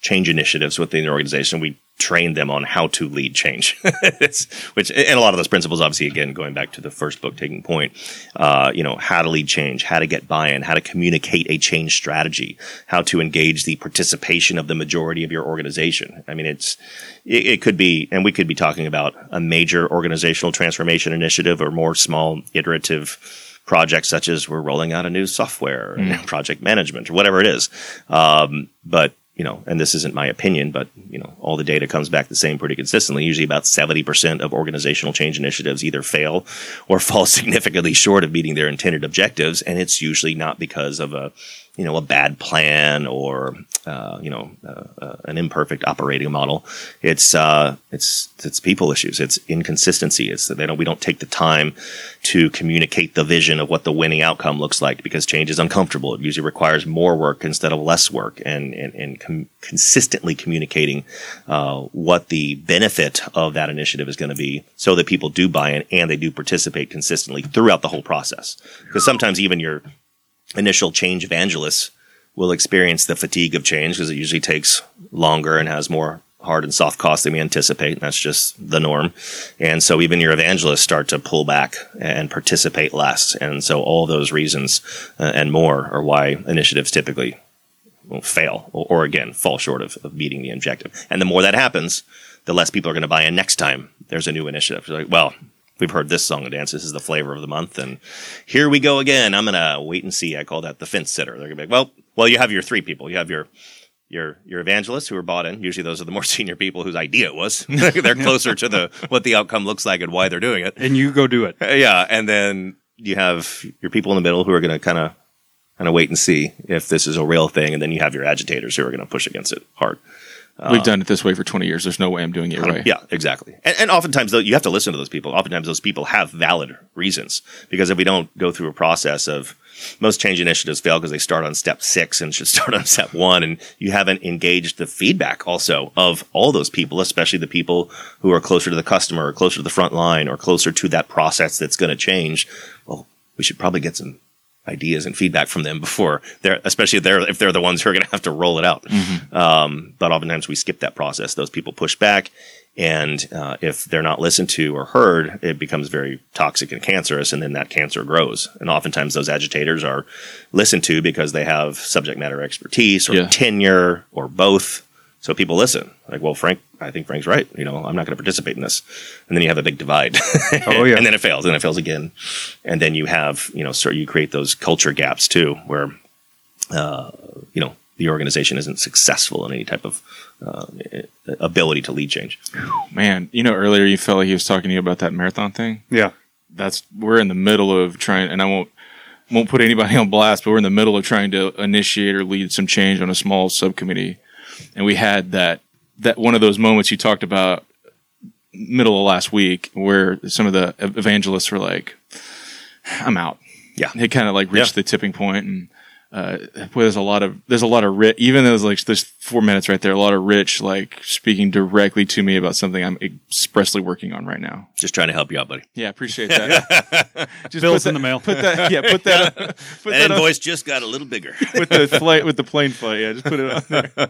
change initiatives within the organization, we train them on how to lead change. which, and a lot of those principles, obviously, again, going back to the first book, Taking Point, uh, you know, how to lead change, how to get buy-in, how to communicate a change strategy, how to engage the participation of the majority of your organization. I mean, it's, it, it could be, and we could be talking about a major organizational transformation initiative or more small iterative projects such as we're rolling out a new software and project management or whatever it is. Um, but you know, and this isn't my opinion, but you know, all the data comes back the same pretty consistently. Usually, about seventy percent of organizational change initiatives either fail or fall significantly short of meeting their intended objectives, and it's usually not because of a you know a bad plan or uh, you know uh, uh, an imperfect operating model. It's uh, it's it's people issues. It's inconsistency. It's that they don't we don't take the time to communicate the vision of what the winning outcome looks like because change is uncomfortable. It usually requires more work instead of less work, and and, and com- consistently communicating uh, what the benefit of that initiative is going to be, so that people do buy in and they do participate consistently throughout the whole process. Because sometimes even your initial change evangelists will experience the fatigue of change because it usually takes longer and has more hard and soft costs than we anticipate. And that's just the norm. And so even your evangelists start to pull back and participate less. And so all those reasons uh, and more are why initiatives typically fail or, or again fall short of, of meeting the objective. And the more that happens, the less people are going to buy in next time there's a new initiative. It's like, well, we've heard this song and dance. This is the flavor of the month. And here we go again. I'm going to wait and see. I call that the fence sitter. They're going to be like, well, well, you have your three people. You have your, your, your evangelists who are bought in. Usually those are the more senior people whose idea it was. they're closer to the, what the outcome looks like and why they're doing it. And you go do it. Uh, yeah. And then you have your people in the middle who are going to kind of, kind of wait and see if this is a real thing. And then you have your agitators who are going to push against it hard. We've done it this way for 20 years. There's no way I'm doing it right. Yeah, exactly. And, and oftentimes, though, you have to listen to those people. Oftentimes, those people have valid reasons because if we don't go through a process of most change initiatives fail because they start on step six and should start on step one, and you haven't engaged the feedback also of all those people, especially the people who are closer to the customer or closer to the front line or closer to that process that's going to change. Well, we should probably get some ideas and feedback from them before they're, especially if they're, if they're the ones who are going to have to roll it out. Um, but oftentimes we skip that process. Those people push back. And uh, if they're not listened to or heard, it becomes very toxic and cancerous, and then that cancer grows. And oftentimes those agitators are listened to because they have subject matter expertise or Yeah. tenure or both. So people listen. Like, well, Frank, I think Frank's right. You know, I'm not going to participate in this. And then you have a big divide. Oh, yeah. and then it fails, and then it fails again. And then you have, you know, so you create those culture gaps too, where, uh, you know, the organization isn't successful in any type of uh, ability to lead change. Man, you know, earlier you felt like he was talking to you about that marathon thing. Yeah. That's we're in the middle of trying, and I won't won't put anybody on blast, but we're in the middle of trying to initiate or lead some change on a small subcommittee, and we had that that one of those moments you talked about middle of last week where some of the evangelists were like, "I'm out." Yeah. they kind of like reached Yeah. the tipping point and. Uh, there's a lot of there's a lot of rich. Even though there's like there's four minutes right there, a lot of rich like speaking directly to me about something I'm expressly working on right now. Just trying to help you out, buddy. Yeah, appreciate that. Just Bills put in the mail. Put that, yeah, put that, put That that on, invoice just got a little bigger. with the flight with the plane flight. Yeah, just put it on there.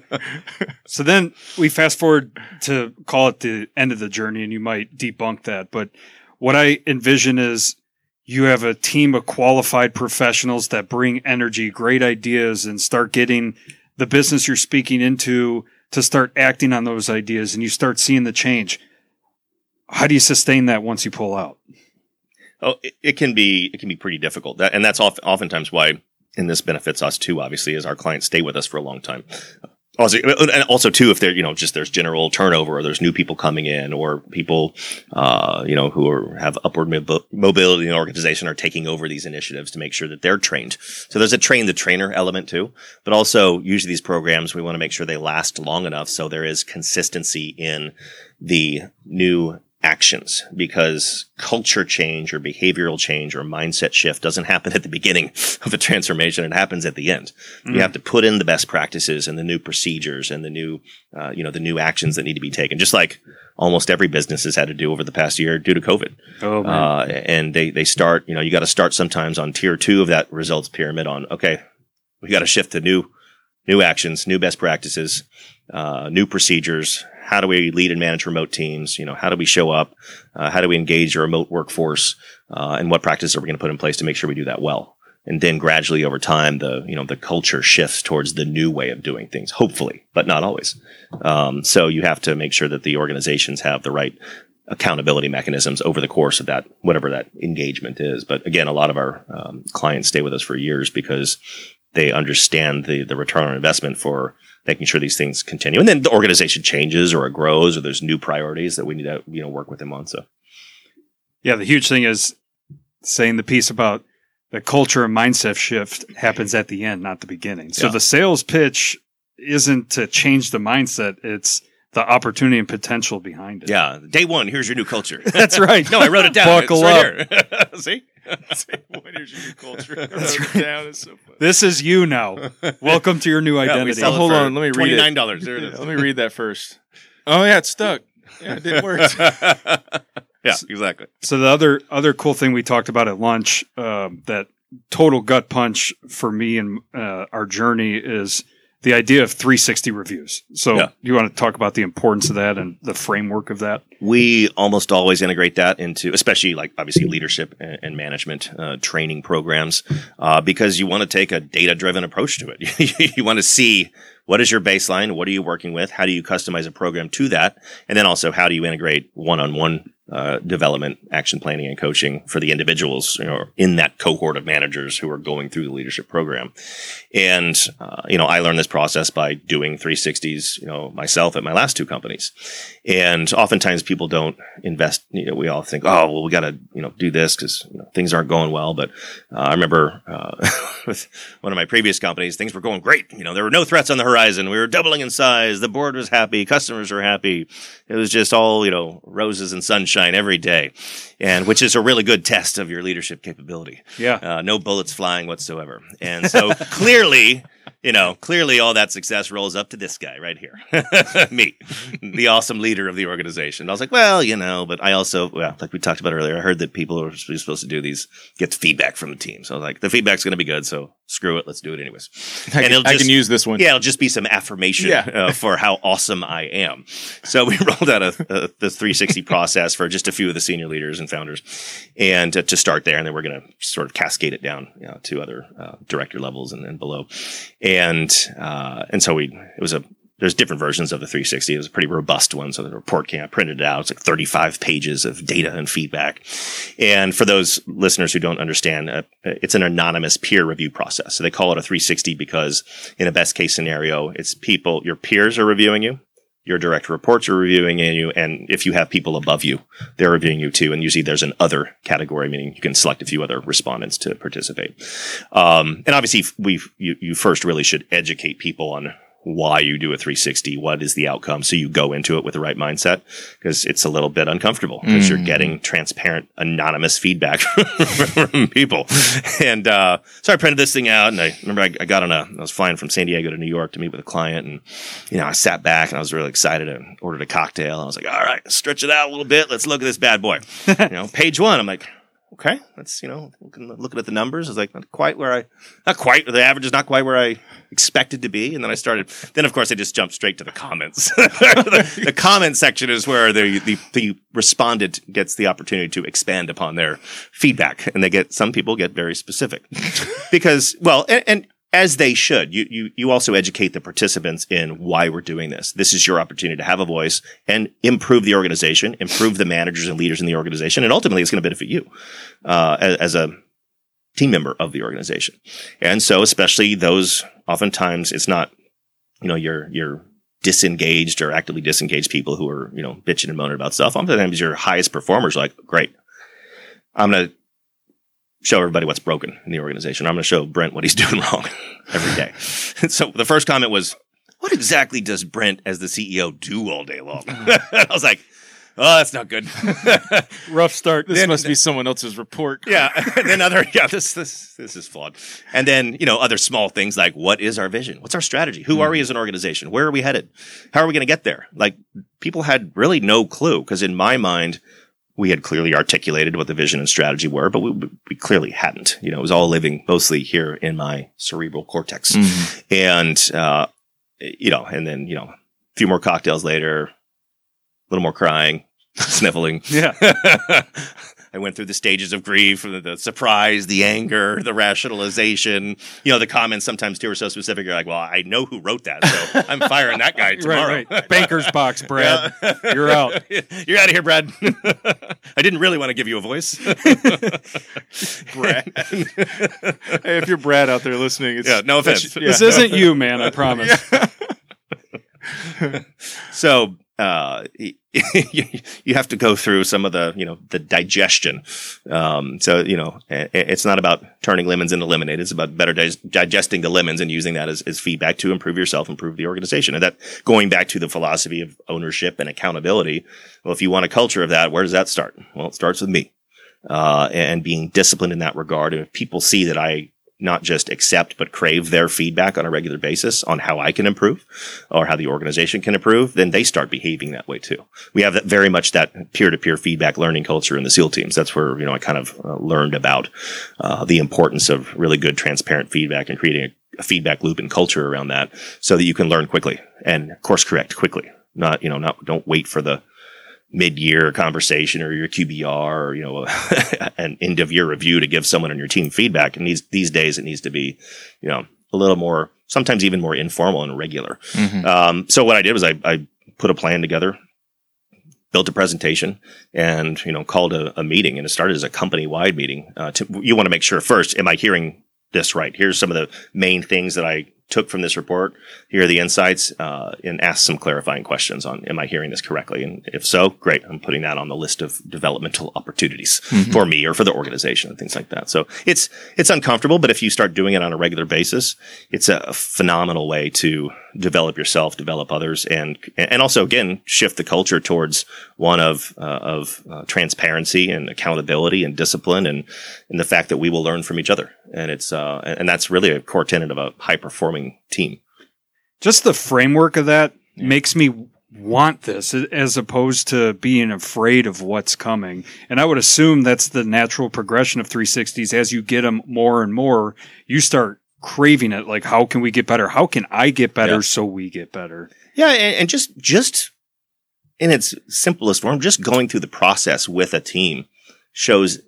So then we fast forward to call it the end of the journey, and you might debunk that. But what I envision is you have a team of qualified professionals that bring energy, great ideas, and start getting the business you're speaking into to start acting on those ideas and you start seeing the change. How do you sustain that once you pull out? Oh, it, it can be it can be pretty difficult, that, and that's oft, oftentimes why. And this benefits us too, obviously, as our clients stay with us for a long time. Also, and also too, if there, you know, just there's general turnover or there's new people coming in or people, uh, you know, who are, have upward mob- mobility in the organization are taking over these initiatives to make sure that they're trained. So there's a train the trainer element too, but also usually these programs, we want to make sure they last long enough. So there is consistency in the new actions because culture change or behavioral change or mindset shift doesn't happen at the beginning of a transformation. It happens at the end. Mm. You have to put in the best practices and the new procedures and the new, uh, you know, the new actions that need to be taken. Just like almost every business has had to do over the past year due to COVID. Oh, uh, and they, they start, you know, you got to start sometimes on tier two of that results pyramid on, okay, we got to shift to new, new actions, new best practices, uh, new procedures, how do we lead and manage remote teams? You know, how do we show up? Uh, how do we engage a remote workforce? Uh, and what practices are we going to put in place to make sure we do that well? And then gradually over time, the, you know, the culture shifts towards the new way of doing things, hopefully, but not always. Um, so you have to make sure that the organizations have the right accountability mechanisms over the course of that, whatever that engagement is. But again, a lot of our um, clients stay with us for years because they understand the, the return on investment for making sure these things continue. And then the organization changes or it grows or there's new priorities that we need to, you know, work with them on. So, yeah, the huge thing is saying the piece about the culture and mindset shift happens at the end, not the beginning. So yeah. the sales pitch isn't to change the mindset. It's the opportunity and potential behind it. Yeah. Day one, here's your new culture. That's right. no, I wrote it down. Buckle right up. See? here's your culture. That's right. down. It's so funny. This is you now. Welcome to your new identity. Yeah, hold on. Let me read it. $29. There it is. Let me read that first. Oh, yeah, it's stuck. Yeah, it didn't work. yeah, exactly. So the other other cool thing we talked about at lunch um, that total gut punch for me and uh, our journey is the idea of 360 reviews. So yeah. you want to talk about the importance of that and the framework of that? We almost always integrate that into, especially like obviously leadership and, management uh, training programs, uh, because you want to take a data driven approach to it. you want to see what is your baseline? What are you working with? How do you customize a program to that? And then also, how do you integrate one on one uh, development, action planning, and coaching for the individuals you know, in that cohort of managers who are going through the leadership program. And uh, you know, I learned this process by doing 360s, you know, myself at my last two companies. And oftentimes, people don't invest. You know, we all think, oh, well, we got to you know do this because you know, things aren't going well. But uh, I remember uh, with one of my previous companies, things were going great. You know, there were no threats on the horizon. We were doubling in size. The board was happy. Customers were happy. It was just all you know, roses and sunshine sunshine every day, and which is a really good test of your leadership capability. Yeah. Uh, no bullets flying whatsoever. And so clearly, you know, clearly all that success rolls up to this guy right here, me, the awesome leader of the organization. I was like, well, you know, but I also, well, like we talked about earlier, I heard that people are supposed to do these, get feedback from the team. So I was like, the feedback's going to be good. So screw it. Let's do it anyways. I and can, I can use this one. Yeah. It'll just be some affirmation yeah. uh, for how awesome I am. So we rolled out a, a, the 360 process for just a few of the senior leaders and founders and uh, to start there. And then we're going to sort of cascade it down you know, to other uh, director levels and, and below. And and uh, and so we it was a there's different versions of the 360. It was a pretty robust one. So the report came, out, printed it out. It's like 35 pages of data and feedback. And for those listeners who don't understand, uh, it's an anonymous peer review process. So they call it a 360 because in a best case scenario, it's people, your peers are reviewing you your direct reports are reviewing you, and if you have people above you, they're reviewing you too. And usually there's an other category, meaning you can select a few other respondents to participate. Um, and obviously, we you, you first really should educate people on why you do a 360, what is the outcome. So you go into it with the right mindset because it's a little bit uncomfortable because mm. you're getting transparent, anonymous feedback from people. And, uh, so I printed this thing out and I remember I, I, got on a, I was flying from San Diego to New York to meet with a client and, you know, I sat back and I was really excited and ordered a cocktail. I was like, all right, stretch it out a little bit. Let's look at this bad boy. you know, page one, I'm like, okay, that's you know looking, looking at the numbers. I was like, not quite where I, not quite the average is not quite where I expected to be. And then I started. Then of course I just jumped straight to the comments. the, the comment section is where the, the the respondent gets the opportunity to expand upon their feedback, and they get some people get very specific because well, and, and as they should. You, you, you also educate the participants in why we're doing this. This is your opportunity to have a voice and improve the organization, improve the managers and leaders in the organization. And ultimately it's going to benefit you, uh, as, as a team member of the organization. And so, especially those, oftentimes it's not, you know, your, your disengaged or actively disengaged people who are, you know, bitching and moaning about stuff. Oftentimes your highest performers like, great. I'm going to show everybody what's broken in the organization. I'm going to show Brent what he's doing wrong every day. so the first comment was, what exactly does Brent as the CEO do all day long? Uh-huh. I was like, oh, that's not good. Rough start. This must be someone else's report. yeah. And then other, yeah, this, this, this is flawed. And then, you know, other small things like what is our vision? What's our strategy? Who are we hmm. as an organization? Where are we headed? How are we going to get there? Like people had really no clue because in my mind, we had clearly articulated what the vision and strategy were, but we, we clearly hadn't. You know, it was all living mostly here in my cerebral cortex. Mhm. And, uh, you know, and then, you know, a few more cocktails later, a little more crying, sniffling. Yeah. I went through the stages of grief, the, the surprise, the anger, the rationalization. You know, the comments sometimes too are so specific. You're like, well, I know who wrote that, so I'm firing that guy tomorrow. Right, right. Banker's box, Brad. Yeah. You're out. You're out of here, Brad. I didn't really want to give you a voice. Brad. Hey, if you're Brad out there listening, it's, Yeah, no offense. This isn't you, man. I promise. so uh, you have to go through some of the you know the digestion. Um, so you know it's not about turning lemons into lemonade. It's about better dig- digesting the lemons and using that as, as feedback to improve yourself, improve the organization. And that going back to the philosophy of ownership and accountability. Well, if you want a culture of that, where does that start? Well, it starts with me. Uh, and being disciplined in that regard. And if people see that I not just accept but crave their feedback on a regular basis on how I can improve or how the organization can improve, then they start behaving that way too. We have that very much that peer-to-peer feedback learning culture in the SEAL teams. That's where you know I kind of uh, learned about uh, the importance of really good, transparent feedback and creating a, a feedback loop and culture around that, so that you can learn quickly and course correct quickly. Not you know not don't wait for the mid-year conversation or your QBR or you know an end of year review to give someone on your team feedback. And these these days it needs to be you know a little more sometimes even more informal and regular. Mhm. Um, so what I did was I, I put a plan together, built a presentation, and you know called a, a meeting. And it started as a company wide meeting. Uh, to, you want to make sure first, am I hearing this right? Here's some of the main things that I took from this report. Here are the insights, uh, and ask some clarifying questions on am I hearing this correctly? And if so, great. I'm putting that on the list of developmental opportunities for me or for the organization and things like that. So it's it's uncomfortable, but if you start doing it on a regular basis, it's a phenomenal way to develop yourself, develop others, and and also again shift the culture towards one of uh, of uh, transparency and accountability and discipline and and the fact that we will learn from each other. And it's uh, and that's really a core tenet of a high performing team. Just the framework of that makes me want this as opposed to being afraid of what's coming. And I would assume that's the natural progression of 360s. As you get them more and more, you start craving it. Like, how can we get better? How can I get better Yeah. so we get better? Yeah, and, and just just in its simplest form, just going through the process with a team shows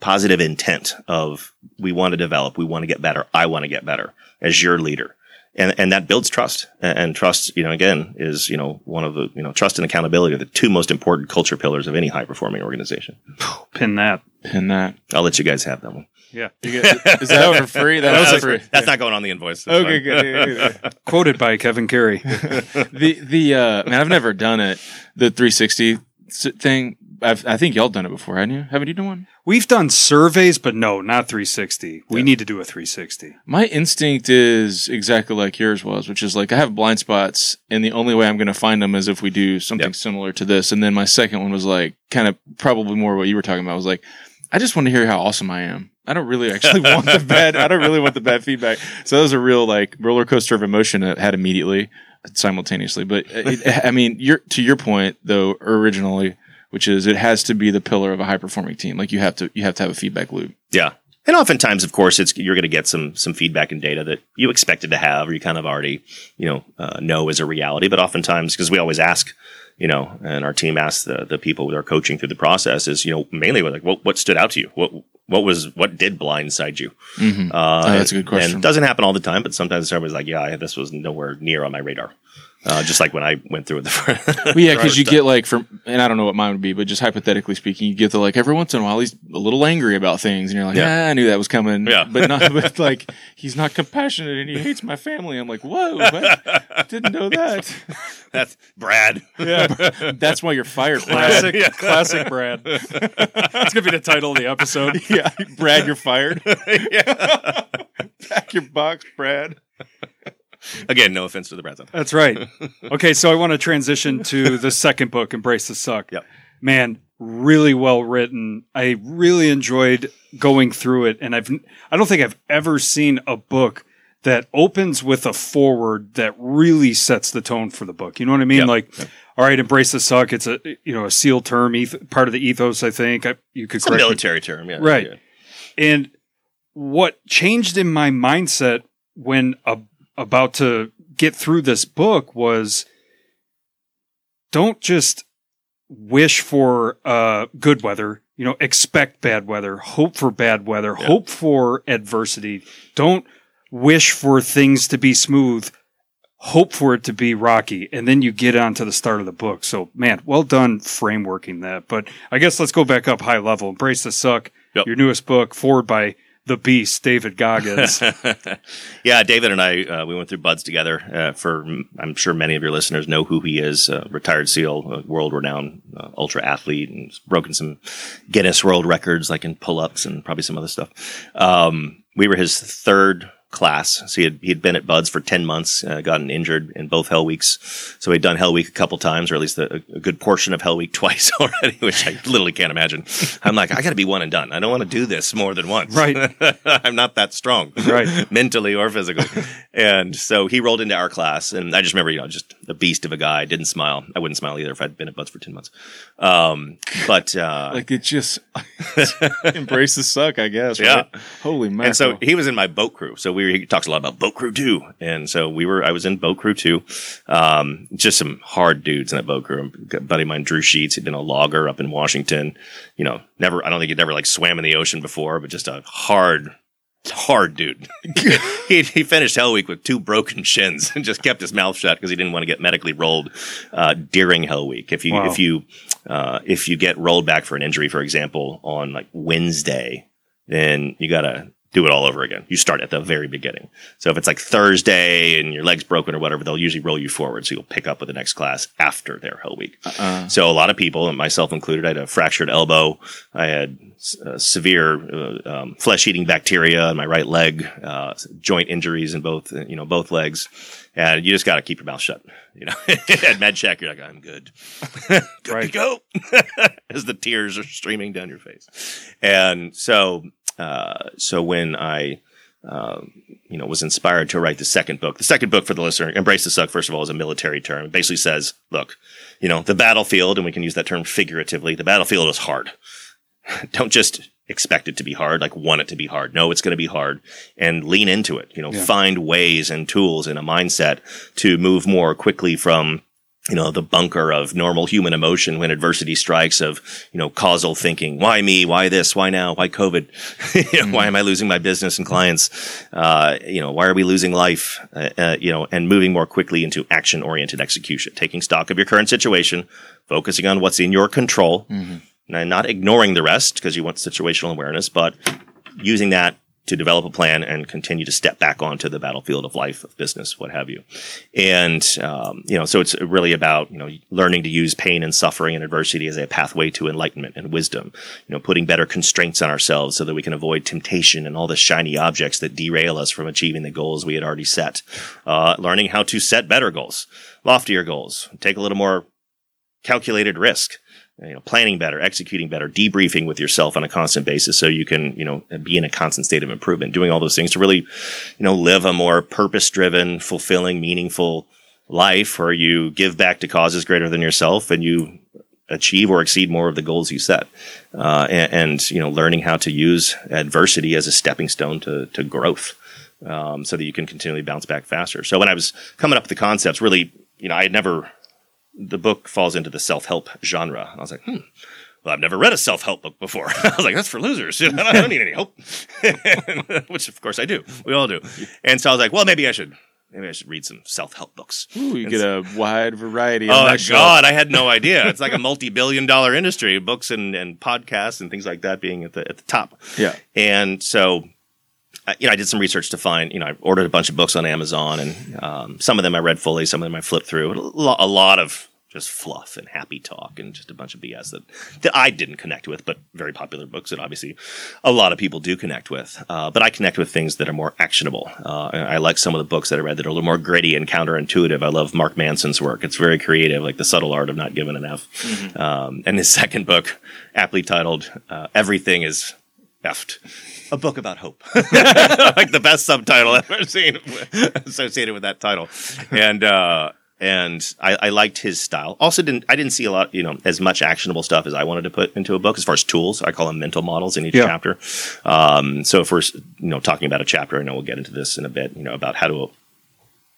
positive intent of we want to develop, we want to get better, I want to get better as your leader. And, and that builds trust. And, and trust, you know, again, is, you know, one of the, you know, trust and accountability are the two most important culture pillars of any high performing organization. Pin that. Pin that. I'll let you guys have that one. Yeah. You get, is that for free? That, That was was for free. That's not going on the invoice. That's Okay, fine. good. yeah, yeah, yeah. Quoted by Kevin Carey. the the uh man, I've never done it. The 360 s- thing. I've, I think y'all done it before, haven't you? Haven't you done one? We've done surveys, but no, not 360. We need to do a 360. My instinct is exactly like yours was, which is like I have blind spots, and the only way I'm going to find them is if we do something Yep. similar to this. And then my second one was like kind of probably more what you were talking about. was like, I just want to hear how awesome I am. I don't really actually want the bad. I don't really want the bad feedback. So that was a real like roller coaster of emotion that I had immediately, simultaneously. But it, I mean, you're to your point though. Originally, which is it has to be the pillar of a high performing team. Like you have to you have to have a feedback loop. Yeah. And oftentimes, of course, it's you're going to get some some feedback and data that you expected to have, or you kind of already, you know, uh, know is a reality. But oftentimes, because we always ask, you know, and our team asks the the people that are coaching through the process is, you know, mainly like what what stood out to you, what what was what did blindside you? Mm-hmm. Uh, Oh, that's a good question. And it doesn't happen all the time, but sometimes everybody's like, yeah, this was nowhere near on my radar. Uh, just like when I went through it the first. Well, yeah, because you get like from, and I don't know what mine would be, but just hypothetically speaking, you get the like every once in a while he's a little angry about things, and you're like, Yeah. yeah, I knew that was coming, Yeah. but not, but like he's not compassionate and he hates my family. I'm like, whoa, what? didn't know that. That's Brad. Yeah, that's why you're fired, Brad. Classic, classic Brad. It's gonna be the title of the episode. yeah, Brad, you're fired. yeah, Pack your box, Brad. Again, no offense to the Brads. That's right. Okay, so I want to transition to the second book, Embrace the Suck. Yep. Man, really well written. I really enjoyed going through it, and I've I don't think I've ever seen a book that opens with a forward that really sets the tone for the book. You know what I mean? Yep. Like, all right, embrace the suck. It's a you know a seal term, eth- part of the ethos. I think I, you could It's a correct me. military term, yeah. Right. Yeah. And what changed in my mindset when uh, about to get through this book was don't just wish for uh, good weather. You know, expect bad weather, hope for bad weather, Yeah. hope for adversity. Don't wish for things to be smooth. Hope for it to be rocky, and then you get on to the start of the book. So, man, well done frameworking that. But I guess let's go back up high level. Embrace the suck. Yep. Your newest book, forward by the Beast, David Goggins. yeah, David and I, uh, we went through Buds together. Uh, for I'm sure many of your listeners know who he is. Uh, retired SEAL, world-renowned uh, ultra athlete, and broken some Guinness World Records, like in pull-ups and probably some other stuff. Um, we were his third class, so he had he had been at Buds for ten months, uh, gotten injured in both Hell Weeks. So he'd done Hell Week a couple times, or at least a, a good portion of Hell Week twice already, which I literally can't imagine. I'm like, I got to be one and done. I don't want to do this more than once. Right. I'm not that strong Right. mentally or physically. and so he rolled into our class, and I just remember, you know, just a beast of a guy. Didn't smile. I wouldn't smile either if I'd been at Buds for ten months. Um, but uh, Like it just embrace the suck, I guess. Yeah. Right? Holy man. and so he was in my boat crew. So we were, he talks a lot about boat crew too. And so we were, I was in boat crew too. Um, just some hard dudes in that boat crew. A buddy of mine, Drew Sheets, had been a logger up in Washington. You know, never, I don't think he'd ever like swam in the ocean before, but just a hard, hard dude. he, he finished Hell Week with two broken shins and just kept his mouth shut because he didn't want to get medically rolled uh, during Hell Week. If you Wow. if you uh, if you get rolled back for an injury, for example, on like Wednesday, then you gotta do it all over again. You start at the very beginning. So if it's like Thursday and your leg's broken or whatever, they'll usually roll you forward. So you'll pick up with the next class after their Hell Week. uh, So a lot of people, and myself included, I had a fractured elbow. I had uh, severe uh, um, flesh-eating bacteria in my right leg, uh, joint injuries in both, you know, both legs. And you just got to keep your mouth shut. You know, at med check, you're like, I'm good, good to Right. go, as the tears are streaming down your face. And so, uh, so when I um, you know, was inspired to write the second book. The second book for the listener, Embrace the Suck, first of all, is a military term. It basically says, look, you know, the battlefield, and we can use that term figuratively, the battlefield is hard. Don't just expect it to be hard, like want it to be hard. No, it's going to be hard and lean into it. You know, Yeah. find ways and tools and a mindset to move more quickly from you know, the bunker of normal human emotion when adversity strikes of, you know, causal thinking. Why me? Why this? Why now? Why COVID? You know, Why am I losing my business and clients? Uh, you know, why are we losing life? Uh, uh, you know, and moving more quickly into action oriented execution, taking stock of your current situation, focusing on what's in your control and not ignoring the rest because you want situational awareness, but using that to develop a plan and continue to step back onto the battlefield of life, of business, what have you. And, um, you know, so it's really about, you know, learning to use pain and suffering and adversity as a pathway to enlightenment and wisdom, you know, putting better constraints on ourselves so that we can avoid temptation and all the shiny objects that derail us from achieving the goals we had already set. Uh, learning how to set better goals, loftier goals, take a little more calculated risk you know, planning better, executing better, debriefing with yourself on a constant basis so you can, you know, be in a constant state of improvement, doing all those things to really, you know, live a more purpose driven, fulfilling, meaningful life where you give back to causes greater than yourself and you achieve or exceed more of the goals you set. Uh, and, and, you know, learning how to use adversity as a stepping stone to, to growth. Um, so that you can continually bounce back faster. So when I was coming up with the concepts, really, you know, I had never, the book falls into the self help genre. I was like, hmm, well, I've never read a self help book before. I was like, that's for losers. I don't need any help, which of course I do. We all do. And so I was like, well, maybe I should. Maybe I should read some self help books. Ooh, you get a wide variety. Oh my. God, I had no idea. It's like a multi-billion dollar industry, books and, and podcasts and things like that being at the at the top. Yeah. And so, you know, I did some research to find, you know, I ordered a bunch of books on Amazon and um, some of them I read fully, some of them I flipped through. A lot of just fluff and happy talk and just a bunch of BS that, that I didn't connect with, but very popular books that obviously a lot of people do connect with. Uh, but I connect with things that are more actionable. Uh, I like some of the books that I read that are a little more gritty and counterintuitive. I love Mark Manson's work. It's very creative, like The Subtle Art of Not Giving an F. Um, and his second book, aptly titled, uh, Everything is effed. A book about hope. like the best subtitle I've ever seen associated with that title. And, uh, and I, I liked his style. Also, didn't I didn't see a lot, you know, as much actionable stuff as I wanted to put into a book as far as tools. I call them mental models in each Yeah. chapter. Um, so if we're you know talking about a chapter, I know we'll get into this in a bit. You know about how to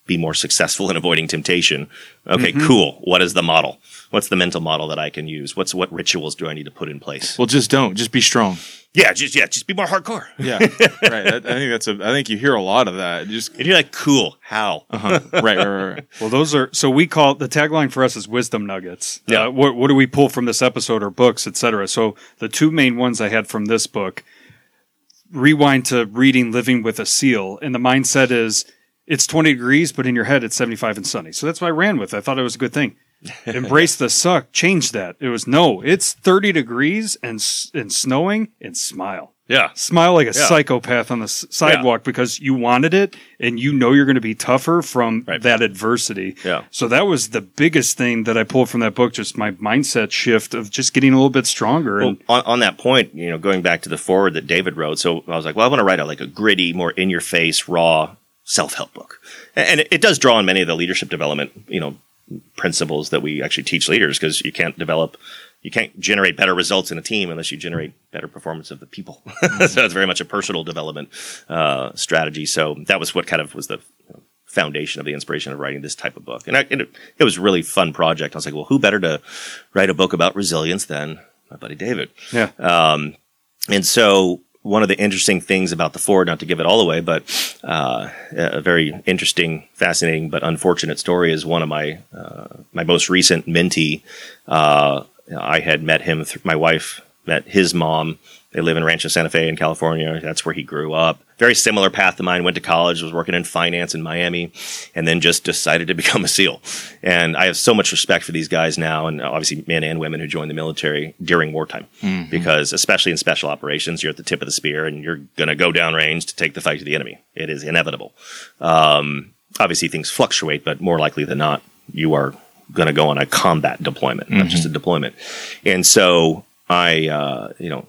be more successful in avoiding temptation. Okay, cool. What is the model? What's the mental model that I can use? What's what rituals do I need to put in place? Well, just don't. Just be strong. Yeah, just yeah, just be more hardcore. Yeah. right. That, I think that's a. I think you hear a lot of that. Just And you're like, cool. How? uh-huh. right, right, right, right. Well, those are so we call the tagline for us is wisdom nuggets. Yeah. Uh, what, what do we pull from this episode or books, etc. So the two main ones I had from this book rewind to reading Living with a Seal, and the mindset is it's 20 degrees, but in your head it's 75 and sunny. So that's what I ran with. I thought it was a good thing. Embrace the suck. Change that. It was no. It's 30 degrees and and snowing and smile. Yeah. Smile like a Yeah. psychopath on the s- sidewalk because you wanted it and you know you're going to be tougher from Right. that adversity. Yeah. So that was the biggest thing that I pulled from that book, just my mindset shift of just getting a little bit stronger. Well, And on, on that point, you know, going back to the forward that David wrote, so I was like, well, I want to write a like a gritty, more in your face, raw self help book, and, it, it does draw on many of the leadership development, you know, principles that we actually teach leaders because you can't develop, you can't generate better results in a team unless you generate better performance of the people. so it's very much a personal development uh, strategy. So that was what kind of was the foundation of the inspiration of writing this type of book. And, I, and it, it was a really fun project. I was like, well, who better to write a book about resilience than my buddy David? yeah, Um, and so one of the interesting things about the Ford, not to give it all away, but uh, a very interesting, fascinating, but unfortunate story is one of my uh, my most recent mentee. Uh, I had met him through my wife met his mom. They live in Rancho Santa Fe in California. That's where he grew up. Very similar path to mine. Went to college, was working in finance in Miami, and then just decided to become a SEAL. And I have so much respect for these guys now, and obviously men and women who join the military during wartime, because especially in special operations, you're at the tip of the spear, and you're going to go downrange to take the fight to the enemy. It is inevitable. Um, obviously, things fluctuate, but more likely than not, you are going to go on a combat deployment, not just a deployment. And so I, uh, you know,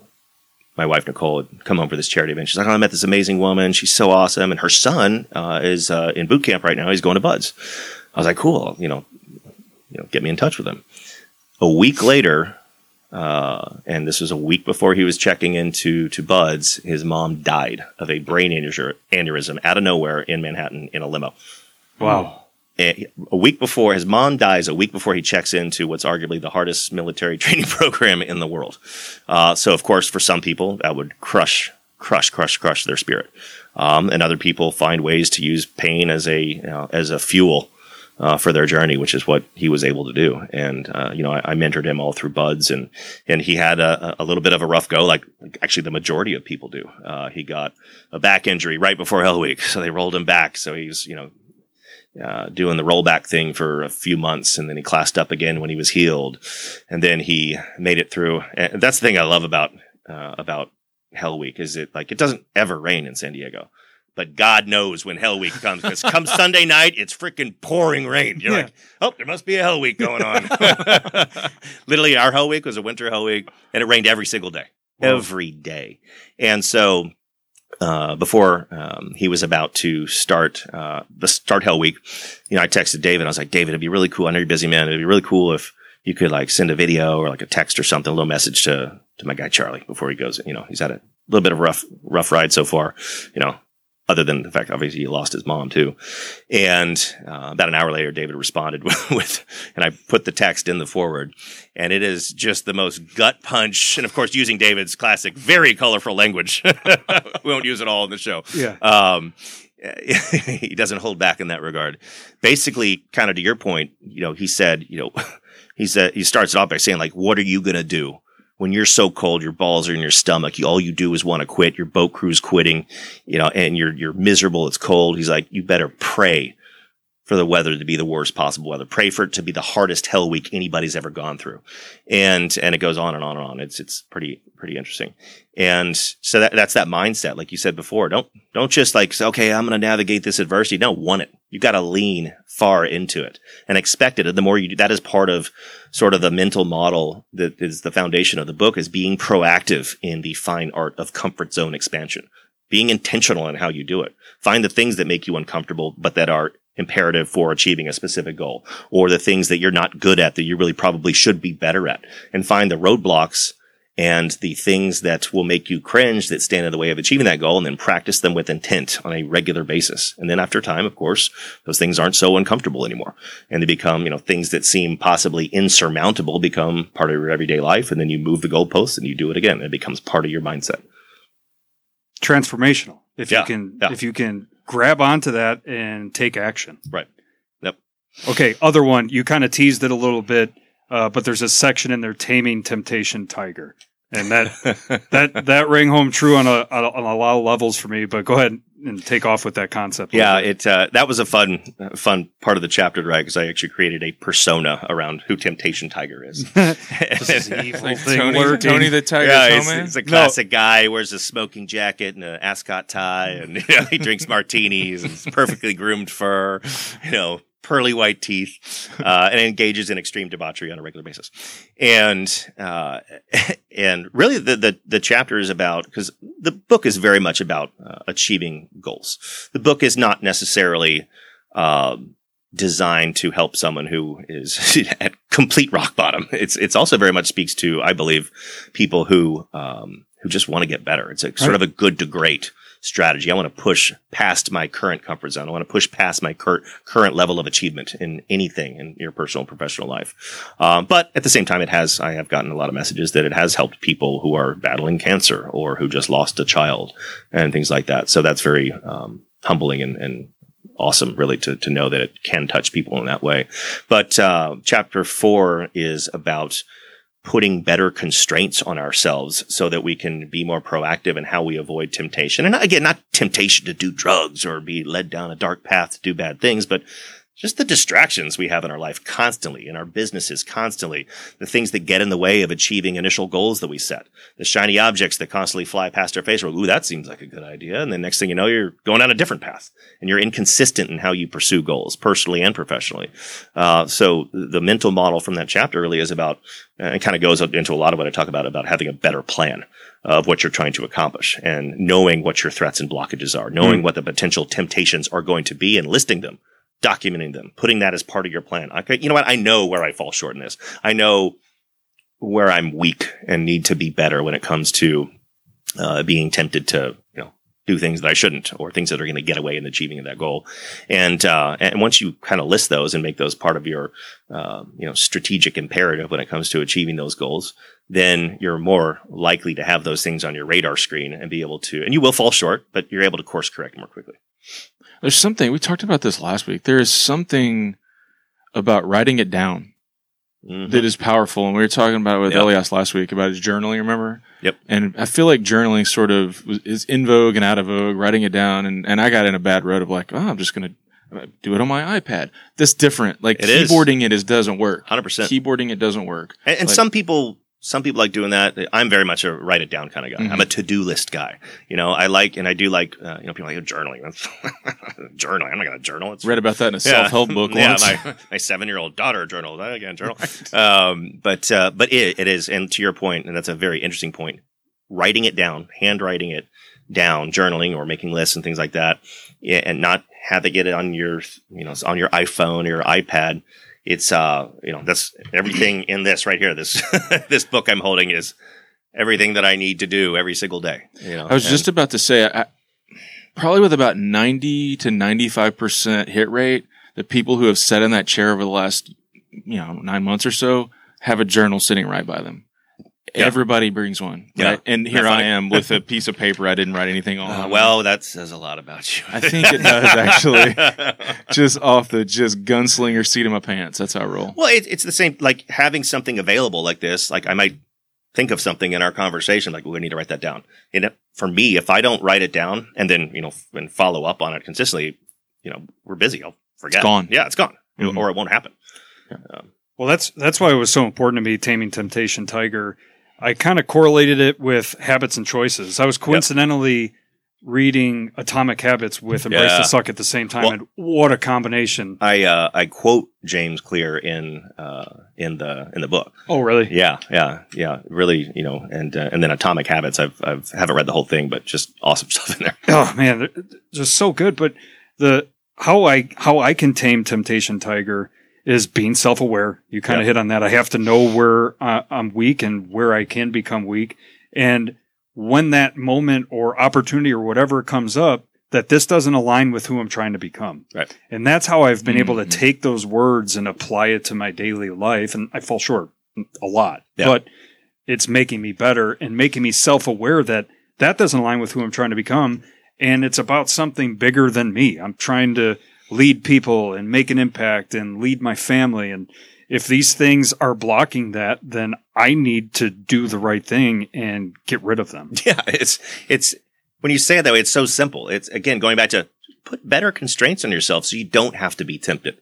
my wife Nicole had come home for this charity event. She's like, oh, I met this amazing woman. She's so awesome. And her son uh, is uh, in boot camp right now. He's going to Buds. I was like, cool. You know, you know, get me in touch with him. A week later, uh, and this was a week before he was checking into to Buds, his mom died of a brain aneurysm aneurysm out of nowhere in Manhattan in a limo wow. A a week before his mom dies, a week before he checks into what's arguably the hardest military training program in the world. Uh, so, of course, for some people, that would crush, crush, crush, crush their spirit. Um, and other people find ways to use pain as a you know, as a fuel uh, for their journey, which is what he was able to do. And uh, you know, I, I mentored him all through Buds, and and he had a, a little bit of a rough go, like actually the majority of people do. Uh, he got a back injury right before Hell Week, so they rolled him back. So he's you know uh, doing the rollback thing for a few months, and then he classed up again when he was healed, and then he made it through. And that's the thing I love about uh, about Hell Week is it like it doesn't ever rain in San Diego. But God knows when Hell Week comes because come Sunday night, it's freaking pouring rain. You're Yeah. like, oh, there must be a Hell Week going on. Literally, our Hell Week was a winter Hell Week, and it rained every single day, Wow. every day. And so, uh, before um, he was about to start uh, the start Hell Week, you know, I texted David. I was like, David, it'd be really cool. I know you're busy man. It'd be really cool if you could like send a video or like a text or something, a little message to to my guy Charlie before he goes. You know, he's had a little bit of rough rough ride so far. You know, other than the fact obviously he lost his mom too. And uh, about an hour later, David responded with, with, and I put the text in the forward, and it is just the most gut punch, and of course using David's classic, very colorful language. we won't use it all in the show. Yeah. Um, he doesn't hold back in that regard. Basically, kind of to your point, you know, he said, you know, he said he starts it off by saying like, "What are you gonna do?" When you're so cold, your balls are in your stomach. You, all you do is want to quit. Your boat crew's quitting, you know, and you're you're miserable. It's cold. He's like, you better pray for the weather to be the worst possible weather. Pray for it to be the hardest hell week anybody's ever gone through, and and it goes on and on and on. It's it's pretty pretty interesting, and so that that's that mindset, like you said before. Don't don't just like say, okay, I'm going to navigate this adversity. No, want it. You've got to lean far into it and expect it. And the more you do, that is part of sort of the mental model that is the foundation of the book is being proactive in the fine art of comfort zone expansion, being intentional in how you do it. Find the things that make you uncomfortable, but that are imperative for achieving a specific goal or the things that you're not good at that you really probably should be better at and find the roadblocks and the things that will make you cringe that stand in the way of achieving that goal and then practice them with intent on a regular basis. And then after time, of course, those things aren't so uncomfortable anymore and they become, you know, things that seem possibly insurmountable become part of your everyday life. And then you move the goalposts and you do it again. It becomes part of your mindset. Transformational. If Yeah, you can, yeah. if you can grab onto that and take action. Right. Yep. Okay. Other one, you kind of teased it a little bit, uh, but there's a section in there, taming temptation tiger. And that, that, that rang home true on a, on a, on a lot of levels for me, but go ahead and take off with that concept. Yeah, it uh, that was a fun uh, fun part of the chapter, right? Because I actually created a persona around who Temptation Tiger is. bit. This is evil Like thing Tony, lurking. Tony the Tiger yeah, it's, Snowman? it's a classic guy. Wears a smoking jacket and an ascot tie, and you know, he drinks martinis and perfectly groomed fur. You know, pearly white teeth, uh, and engages in extreme debauchery on a regular basis. And uh, and really, the, the the chapter is about because the book is very much about uh, achieving goals. The book is not necessarily. Um, designed to help someone who is at complete rock bottom. It's it's also very much speaks to, I believe, people who um, who just want to get better. It's a sort of a good to great strategy. I want to push past my current comfort zone. I want to push past my cur- current level of achievement in anything in your personal and professional life. Um, but at the same time, it has I have gotten a lot of messages that it has helped people who are battling cancer or who just lost a child and things like that. So that's very um, humbling and, and awesome, really, to, to know that it can touch people in that way. But uh, chapter four is about putting better constraints on ourselves so that we can be more proactive in how we avoid temptation. And again, not temptation to do drugs or be led down a dark path to do bad things, but just the distractions we have in our life constantly, in our businesses constantly, the things that get in the way of achieving initial goals that we set, the shiny objects that constantly fly past our face. We're, Ooh, that seems like a good idea. And then next thing you know, you're going down a different path and you're inconsistent in how you pursue goals personally and professionally. Uh, so the mental model from that chapter really is about, and kind of goes into a lot of what I talk about, about having a better plan of what you're trying to accomplish and knowing what your threats and blockages are, knowing what the potential temptations are going to be and listing them documenting them, putting that as part of your plan. Okay, you know what? I know where I fall short in this. I know where I'm weak and need to be better when it comes to uh, being tempted to, you know, do things that I shouldn't or things that are going to get away in achieving of that goal. And uh, and once you kind of list those and make those part of your, uh, you know, strategic imperative when it comes to achieving those goals, then you're more likely to have those things on your radar screen and be able to. And you will fall short, but you're able to course correct more quickly. There's something we talked about this last week. There is something about writing it down Mhm. that is powerful, and we were talking about it with Yep. Elias last week about his journaling. Remember? Yep. And I feel like journaling sort of is in vogue and out of vogue. Writing it down, and and I got in a bad rut of like, oh, I'm just gonna do it on my iPad. That's different. Like It is. keyboarding it is doesn't work. 100%. Keyboarding it doesn't work. And, and Like- some people, some people like doing that. I'm very much a write it down kind of guy. Mhm. I'm a to do list guy. You know, I like, and I do like, uh, you know, people like journaling. Journaling. I'm not going to journal. It's Read about that in a Yeah. self help book yeah, once. my, my seven year old daughter journaled. I again journal. Um, but uh, but it, it is, and to your point, and that's a very interesting point. Writing it down, handwriting it down, journaling or making lists and things like that, yeah, and not having it on your you know on your iPhone or your iPad it's uh you know that's everything in this right here. This this book I'm holding is everything that I need to do every single day. You know, I was And- just about to say, I, probably with about 90 to 95% hit rate, the people who have sat in that chair over the last, you know, nine months or so have a journal sitting right by them. Yeah. Everybody brings one. Yeah. Right? And here I am with a piece of paper I didn't write anything on. Uh, well, that says a lot about you. I think it does actually. just off the just gunslinger seat of my pants. That's how I roll. Well, it, it's the same, like having something available like this. Like I might think of something in our conversation, like, we need to write that down. And for me, if I don't write it down and then, you know, and follow up on it consistently, you know, we're busy. I'll forget. It's gone. Yeah, it's gone. You know, Mhm. Or it won't happen. Well, that's that's why it was so important to me. Taming Temptation Tiger. I kind of correlated it with habits and choices. I was coincidentally reading Atomic Habits with Embrace Yeah. the Suck at the same time, Well- and what a combination! I, uh, I quote James Clear in, uh, in the, in the book. Oh, really? Yeah, yeah, yeah. Really, you know, and, uh, and then Atomic Habits. I've, I've, haven't read the whole thing, but just awesome stuff in there. Oh man, just so good. But the how I how I can tame Temptation Tiger is being self aware. You kind of Yeah. hit on that. I have to know where uh, I'm weak and where I can become weak, and when that moment or opportunity or whatever comes up, that this doesn't align with who I'm trying to become. Right. And that's how I've been able to Mhm. take those words and apply it to my daily life. And I fall short a lot, Yeah. but it's making me better and making me self aware that that doesn't align with who I'm trying to become. And it's about something bigger than me. I'm trying to lead people and make an impact and lead my family. And if these things are blocking that, then I need to do the right thing and get rid of them. Yeah, it's it's when you say it that way, it's so simple. It's again going back to put better constraints on yourself so you don't have to be tempted.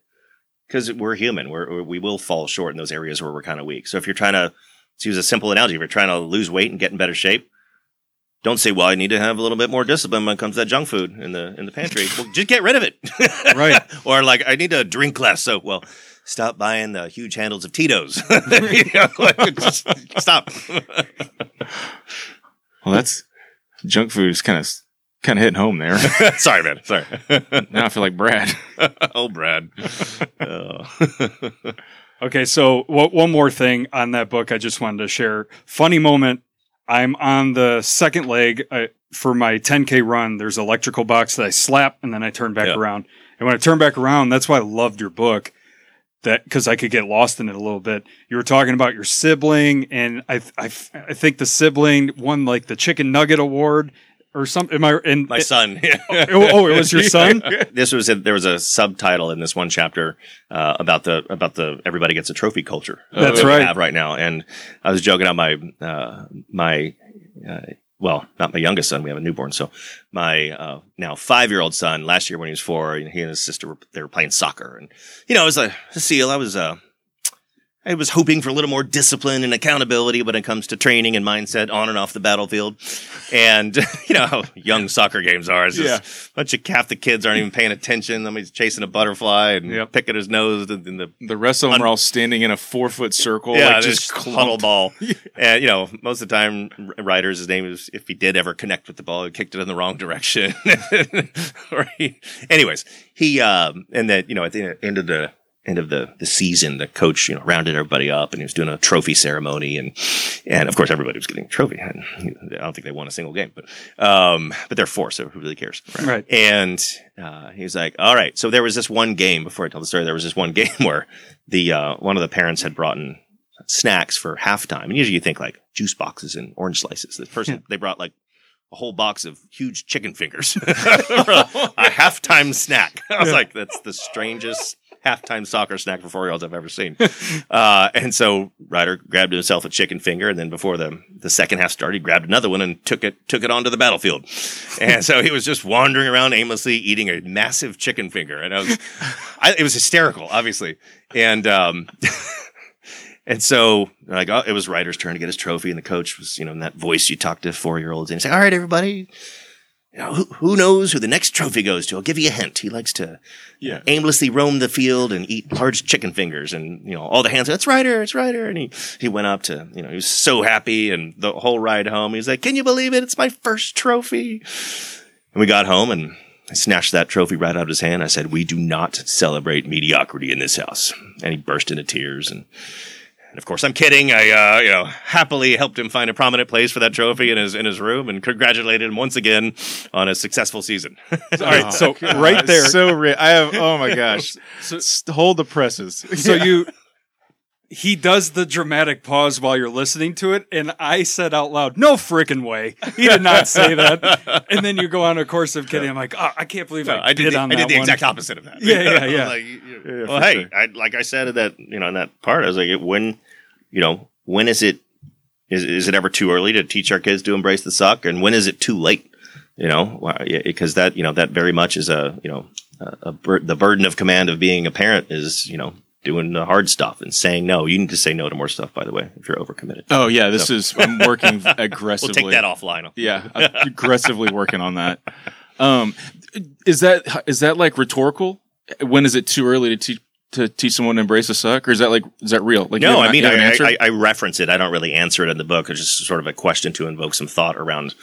Because we're human, we're, we will fall short in those areas where we're kind of weak. So if you're trying to, to use a simple analogy, if you're trying to lose weight and get in better shape, don't say, "Well, I need to have a little bit more discipline when it comes to that junk food in the in the pantry." well, just get rid of it, Right. or like, I need to drink less So, Well, stop buying the huge handles of Tito's. Know, like, stop. Well, that's junk food is kind of kind of hitting home there. Sorry, man. Sorry. now I feel like Brad. oh, Brad. Oh. Okay, so w- one more thing on that book I just wanted to share. Funny moment. I'm on the second leg I, for my 10K run. There's an electrical box that I slap and then I turn back Yeah. around. And when I turn back around, that's why I loved your book. That because I could get lost in it a little bit. You were talking about your sibling, and I I, I think the sibling won like the chicken nugget award or something. Am I? And My son. oh, oh, it was your son. this was a, there was a subtitle in this one chapter uh, about the about the everybody gets a trophy culture. uh, That's that we right. have right now, and I was joking on my uh, my uh, well, not my youngest son. We have a newborn, so my uh, now five year old son. Last year when he was four, he and his sister were they were playing soccer, and you know, it was a, a seal. I was uh, I was hoping for a little more discipline and accountability when it comes to training and mindset on and off the battlefield. And you know how young soccer games are. It's just a bunch of half the kids aren't even paying attention. Somebody's chasing a butterfly and Yep. picking his nose in in the The rest of them Un- are all standing in a four foot circle, yeah, like just huddle ball. And you know, most of the time, Ryder's his name is if he did ever connect with the ball, he kicked it in the wrong direction. or he, anyways, he um, and then you know at the end of the end of the the season, the coach you know rounded everybody up and he was doing a trophy ceremony and and of course everybody was getting a trophy. And I don't think they won a single game, but um, but they're four, so who really cares? Right. And uh, he was like, "All right." So there was this one game before I tell the story. There was this one game where the uh, one of the parents had brought in snacks for halftime, and usually you think like juice boxes and orange slices. This person they brought like a whole box of huge chicken fingers for a halftime snack. I was like, "That's the strangest." Halftime soccer snack for four year olds I've ever seen. Uh, and so Ryder grabbed himself a chicken finger, and then before the, the second half started, he grabbed another one and took it took it onto the battlefield. And so he was just wandering around aimlessly eating a massive chicken finger, and I was, I, it was hysterical, obviously. And um, and so like oh, it was Ryder's turn to get his trophy, and the coach was you know in that voice you talk to four year olds, and he's like, "All right, everybody." You know, who, who knows who the next trophy goes to? I'll give you a hint. He likes to Yeah. aimlessly roam the field and eat large chicken fingers and you know all the hands it's Ryder it's Ryder and he he went up to you know he was so happy and the whole ride home he's like can you believe it it's my first trophy and we got home and I snatched that trophy right out of his hand. I said, "We do not celebrate mediocrity in this house." And he burst into tears. And, and of course, I'm kidding. I, uh, you know, happily helped him find a prominent place for that trophy in his in his room, and congratulated him once again on a successful season. All right, so right there, so ri- I have. Oh my gosh! So- hold the presses. so you he does the dramatic pause while you're listening to it and i said out loud no freaking way he did not say that and then you go on a course of kidding i'm like oh, i can't believe No, i, I did. did the, on I that did the one. exact opposite of that. Yeah, yeah, yeah. Like, you- Yeah, well, hey, sure. I, like I said in that you know in that part, I was like, when you know when is it is is it ever too early to teach our kids to embrace the suck, and when is it too late? You know, because that you know that very much is a you know a, a bur- the burden of command of being a parent is you know doing the hard stuff and saying no. You need to say no to more stuff, by the way, if you're overcommitted. Oh yeah, this is. I'm working aggressively. We'll take that offline. Yeah, I'm aggressively working on that. Um, is that is that like rhetorical? When is it too early to teach to teach someone to embrace a suck, or is that like is that real? Like No, I mean, I. I, I reference it. I don't really answer it in the book. It's just sort of a question to invoke some thought around,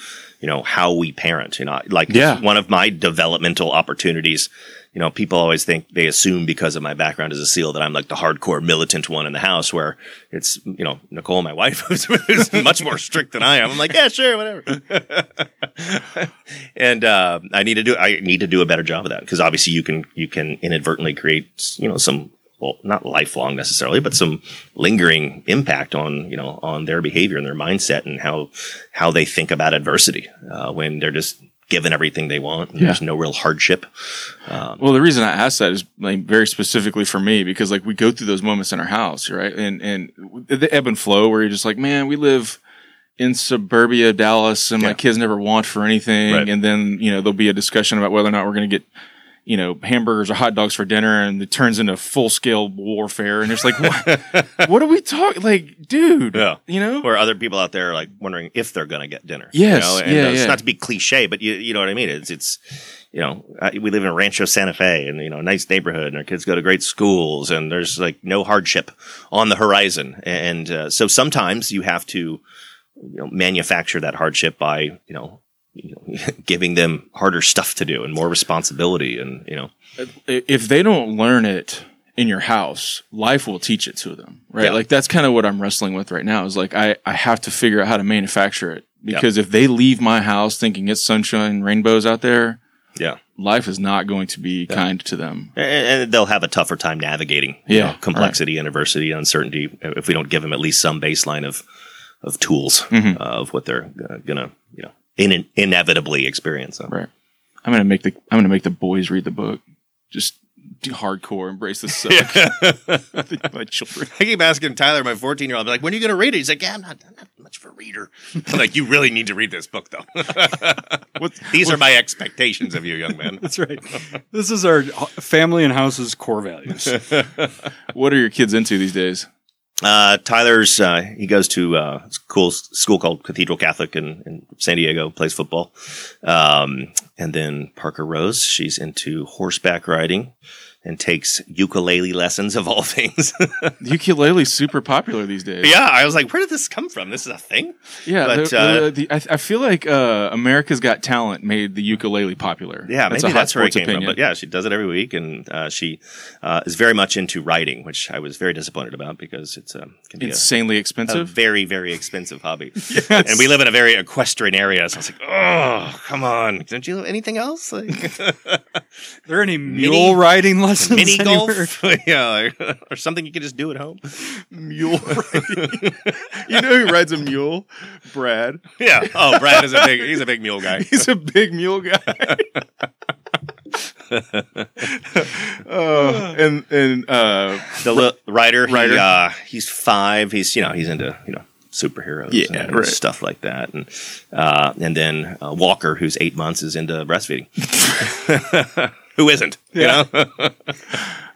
you know, how we parent. You know, like Yeah. one of my developmental opportunities. You know, people always think they assume because of my background as a SEAL that I'm like the hardcore militant one in the house. Where it's you know Nicole, my wife, who's, much more strict than I am. I'm like, yeah, sure, whatever. and uh, I need to do I need to do a better job of that because obviously you can you can inadvertently create you know some well not lifelong necessarily but some lingering impact on you know on their behavior and their mindset and how how they think about adversity uh, when they're just given everything they want Yeah. there's no real hardship um, Well, the reason I asked that is like very specifically for me because like we go through those moments in our house, right? And and the ebb and flow where you're just like, man, we live in suburbia Dallas, and my kids never want for anything. Right. And then you know there'll be a discussion about whether or not we're going to get you know hamburgers or hot dogs for dinner, and it turns into full scale warfare. And it's like, what, what are we talking? Like, dude, Yeah. you know, where other people out there are like wondering if they're going to get dinner. Yes, you know? and yeah, uh, it's not to be cliche, but you you know what I mean. It's it's you know we live in Rancho Santa Fe, and you know nice neighborhood, and our kids go to great schools, and there's like no hardship on the horizon, and uh, so sometimes you have to you know manufacture that hardship by you know. You know, giving them harder stuff to do and more responsibility, and you know, if they don't learn it in your house, life will teach it to them, right? Yeah. Like that's kind of what I'm wrestling with right now. Is like I I have to figure out how to manufacture it because if they leave my house thinking it's sunshine and rainbows out there, yeah, life is not going to be kind to them. and, and they'll have a tougher time navigating Yeah, know, complexity and adversity and uncertainty if we don't give them at least some baseline of of tools Mm-hmm. uh, of what they're uh, gonna you know in, inevitably experience so. Right. I'm gonna make the I'm gonna make the boys read the book. Just do hardcore, embrace the suck. my children. I keep asking Tyler, my 14 year old, like, when are you going to read it? He's like, yeah, I'm not, I'm not much of a reader. I'm like, you really need to read this book, though. These are my expectations of you, young man. that's right this is our family and house's core values What are your kids into these days? Uh, Tyler's, uh, he goes to uh, a cool school called Cathedral Catholic in, in San Diego, plays football. Um, and then Parker Rose, she's into horseback riding and takes ukulele lessons of all things. The ukulele's super popular these days. yeah, I was like, where did this come from? This is a thing? Yeah, But, the, uh, the, the, I, I feel like uh, America's Got Talent made the ukulele popular. Yeah, that's maybe a that's where it came opinion. from. But yeah, she does it every week, and uh, she uh, is very much into writing, which I was very disappointed about because it's um, can be a, insanely a expensive. very very expensive hobby, and we live in a very equestrian area. So I was like, oh, come on, don't you have anything else? Like there any mule riding lessons mini golf, yeah, like, or something you can just do at home. mule riding. you know who rides a mule? Brad. Yeah. Oh, Brad is a big he's a big mule guy. He's a big mule guy. uh, and and uh, The li- Ryder, Ryder. He, uh, he's five. He's you know he's into you know superheroes, Yeah, and right. stuff like that, and uh, and then uh, Walker, who's eight months, is into breastfeeding. Who isn't? You Yeah. know?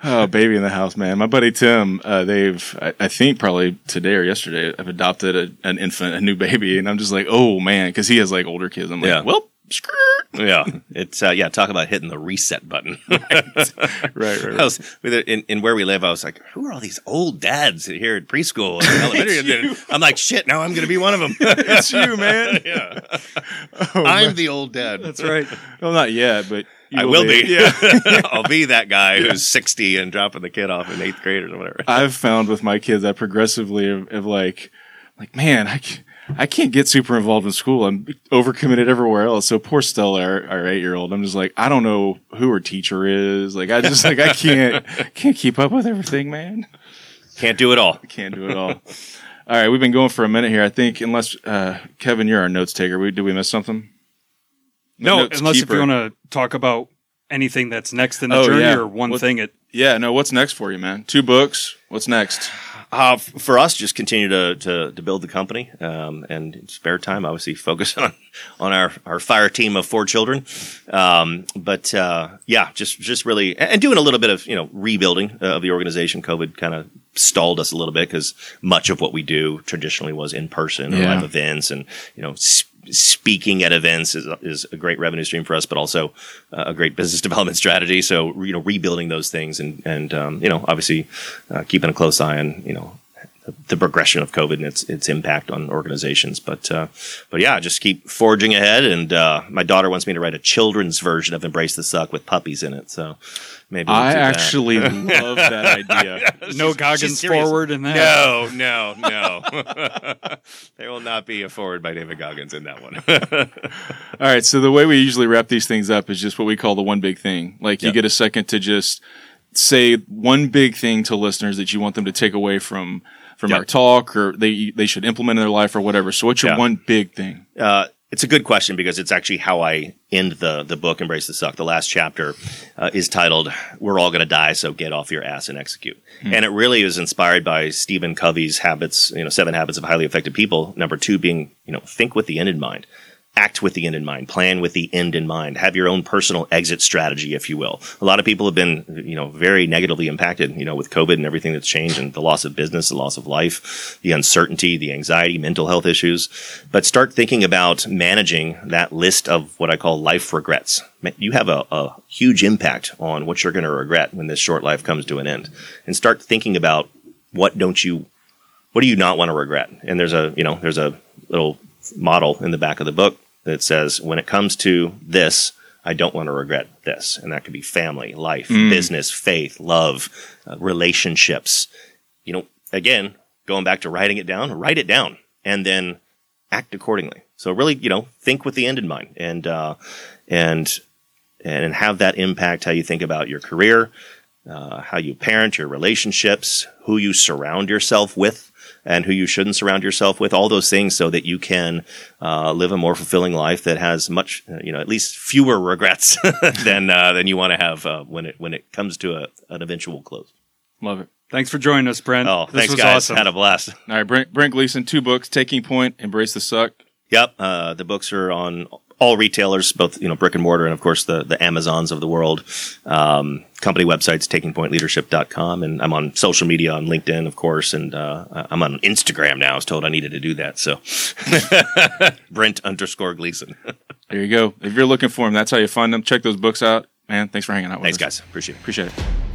oh, baby in the house, man. My buddy Tim, uh, they've I, I think probably today or yesterday, I've adopted a, an infant, a new baby, and I'm just like, oh man, because he has like older kids. I'm like, Yeah. well. Yeah, it's uh, yeah. Talk about hitting the reset button. right, right. I was in, in where we live. I was like, who are all these old dads here at preschool and elementary? I'm like, shit. Now I'm going to be one of them. it's you, man. yeah, Oh, I'm man. the old dad. That's right. well, not yet, but you I will be. Yeah. I'll be that guy who's 60 and dropping the kid off in eighth grade or whatever. I've found with my kids that progressively of, of like, like man, I, ca- I can't get super involved in school. I'm overcommitted everywhere else. So poor Stella, our, our eight year old, I'm just like, I don't know who her teacher is. Like, I just like I can't can't keep up with everything, man. Can't do it all. Can't do it all. All right, we've been going for a minute here. I think unless uh, Kevin, you're our notes taker. We, did we miss something? No, Notes unless keeper. if you want to talk about anything that's next in the Oh, journey yeah. or one What- thing. It Yeah, no. What's next for you, man? Two books. What's next? Uh, for us, just continue to, to, to build the company um, and in spare time, obviously focus on on our, our fire team of four children. Um, but uh, yeah, just just really and doing a little bit of you know rebuilding uh, of the organization. COVID kind of stalled us a little bit because much of what we do traditionally was in person, Yeah. live events, and you know. Speaking at events is, is a great revenue stream for us, but also uh, a great business development strategy. So you know, rebuilding those things and and um, you know, obviously uh, keeping a close eye on you know the progression of COVID and its its impact on organizations. But uh, but yeah, just keep forging ahead. And uh, my daughter wants me to write a children's version of Embrace the Suck with puppies in it. So maybe we'll I actually love that idea. no Goggins foreword in that. No, no, no. there will not be a foreword by David Goggins in that one. All right. So the way we usually wrap these things up is just what we call the one big thing. Like you get a second to just say one big thing to listeners that you want them to take away from from Yep. our talk or they they should implement in their life or whatever. So what's your Yeah. one big thing? Uh, it's a good question because it's actually how I end the the book, Embrace the Suck. The last chapter uh, is titled "We're All Going to Die, So Get Off Your Ass and Execute," and it really is inspired by Stephen Covey's habits. You know, Seven Habits of Highly Effective People. Number two being, you know, think with the end in mind. Act with the end in mind, plan with the end in mind, have your own personal exit strategy, if you will. A lot of people have been, you know, very negatively impacted, you know, with COVID and everything that's changed and the loss of business, the loss of life, the uncertainty, the anxiety, mental health issues. But start thinking about managing that list of what I call life regrets. You have a, a huge impact on what you're going to regret when this short life comes to an end. And start thinking about what don't you what do you not want to regret? And there's a, you know, there's a little model in the back of the book that says, when it comes to this, I don't want to regret this. And that could be family, life, business, faith, love, uh, relationships. You know, again, going back to writing it down, write it down and then act accordingly. So really, you know, think with the end in mind and, uh, and, and have that impact how you think about your career, uh, how you parent, your relationships, who you surround yourself with, and who you shouldn't surround yourself with. All those things so that you can uh, live a more fulfilling life that has much, you know, at least fewer regrets than uh, than you want to have uh, when it when it comes to a, an eventual close. Love it. Thanks for joining us, Brent. Oh, this thanks, was guys! awesome. Had a blast. All right, Brent, Brent Gleason, two books, Taking Point, Embrace the Suck. Yep, uh, the books are on all retailers, both you know brick and mortar, and of course the the Amazons of the world. Um, company websites, takingpointleadership.com, and I'm on social media on LinkedIn, of course, and uh, I'm on Instagram now. I was told I needed to do that, so Brent underscore Gleason. There you go. If you're looking for them, that's how you find them. Check those books out. Man, thanks for hanging out with Thanks, us. guys. Appreciate it. Appreciate it.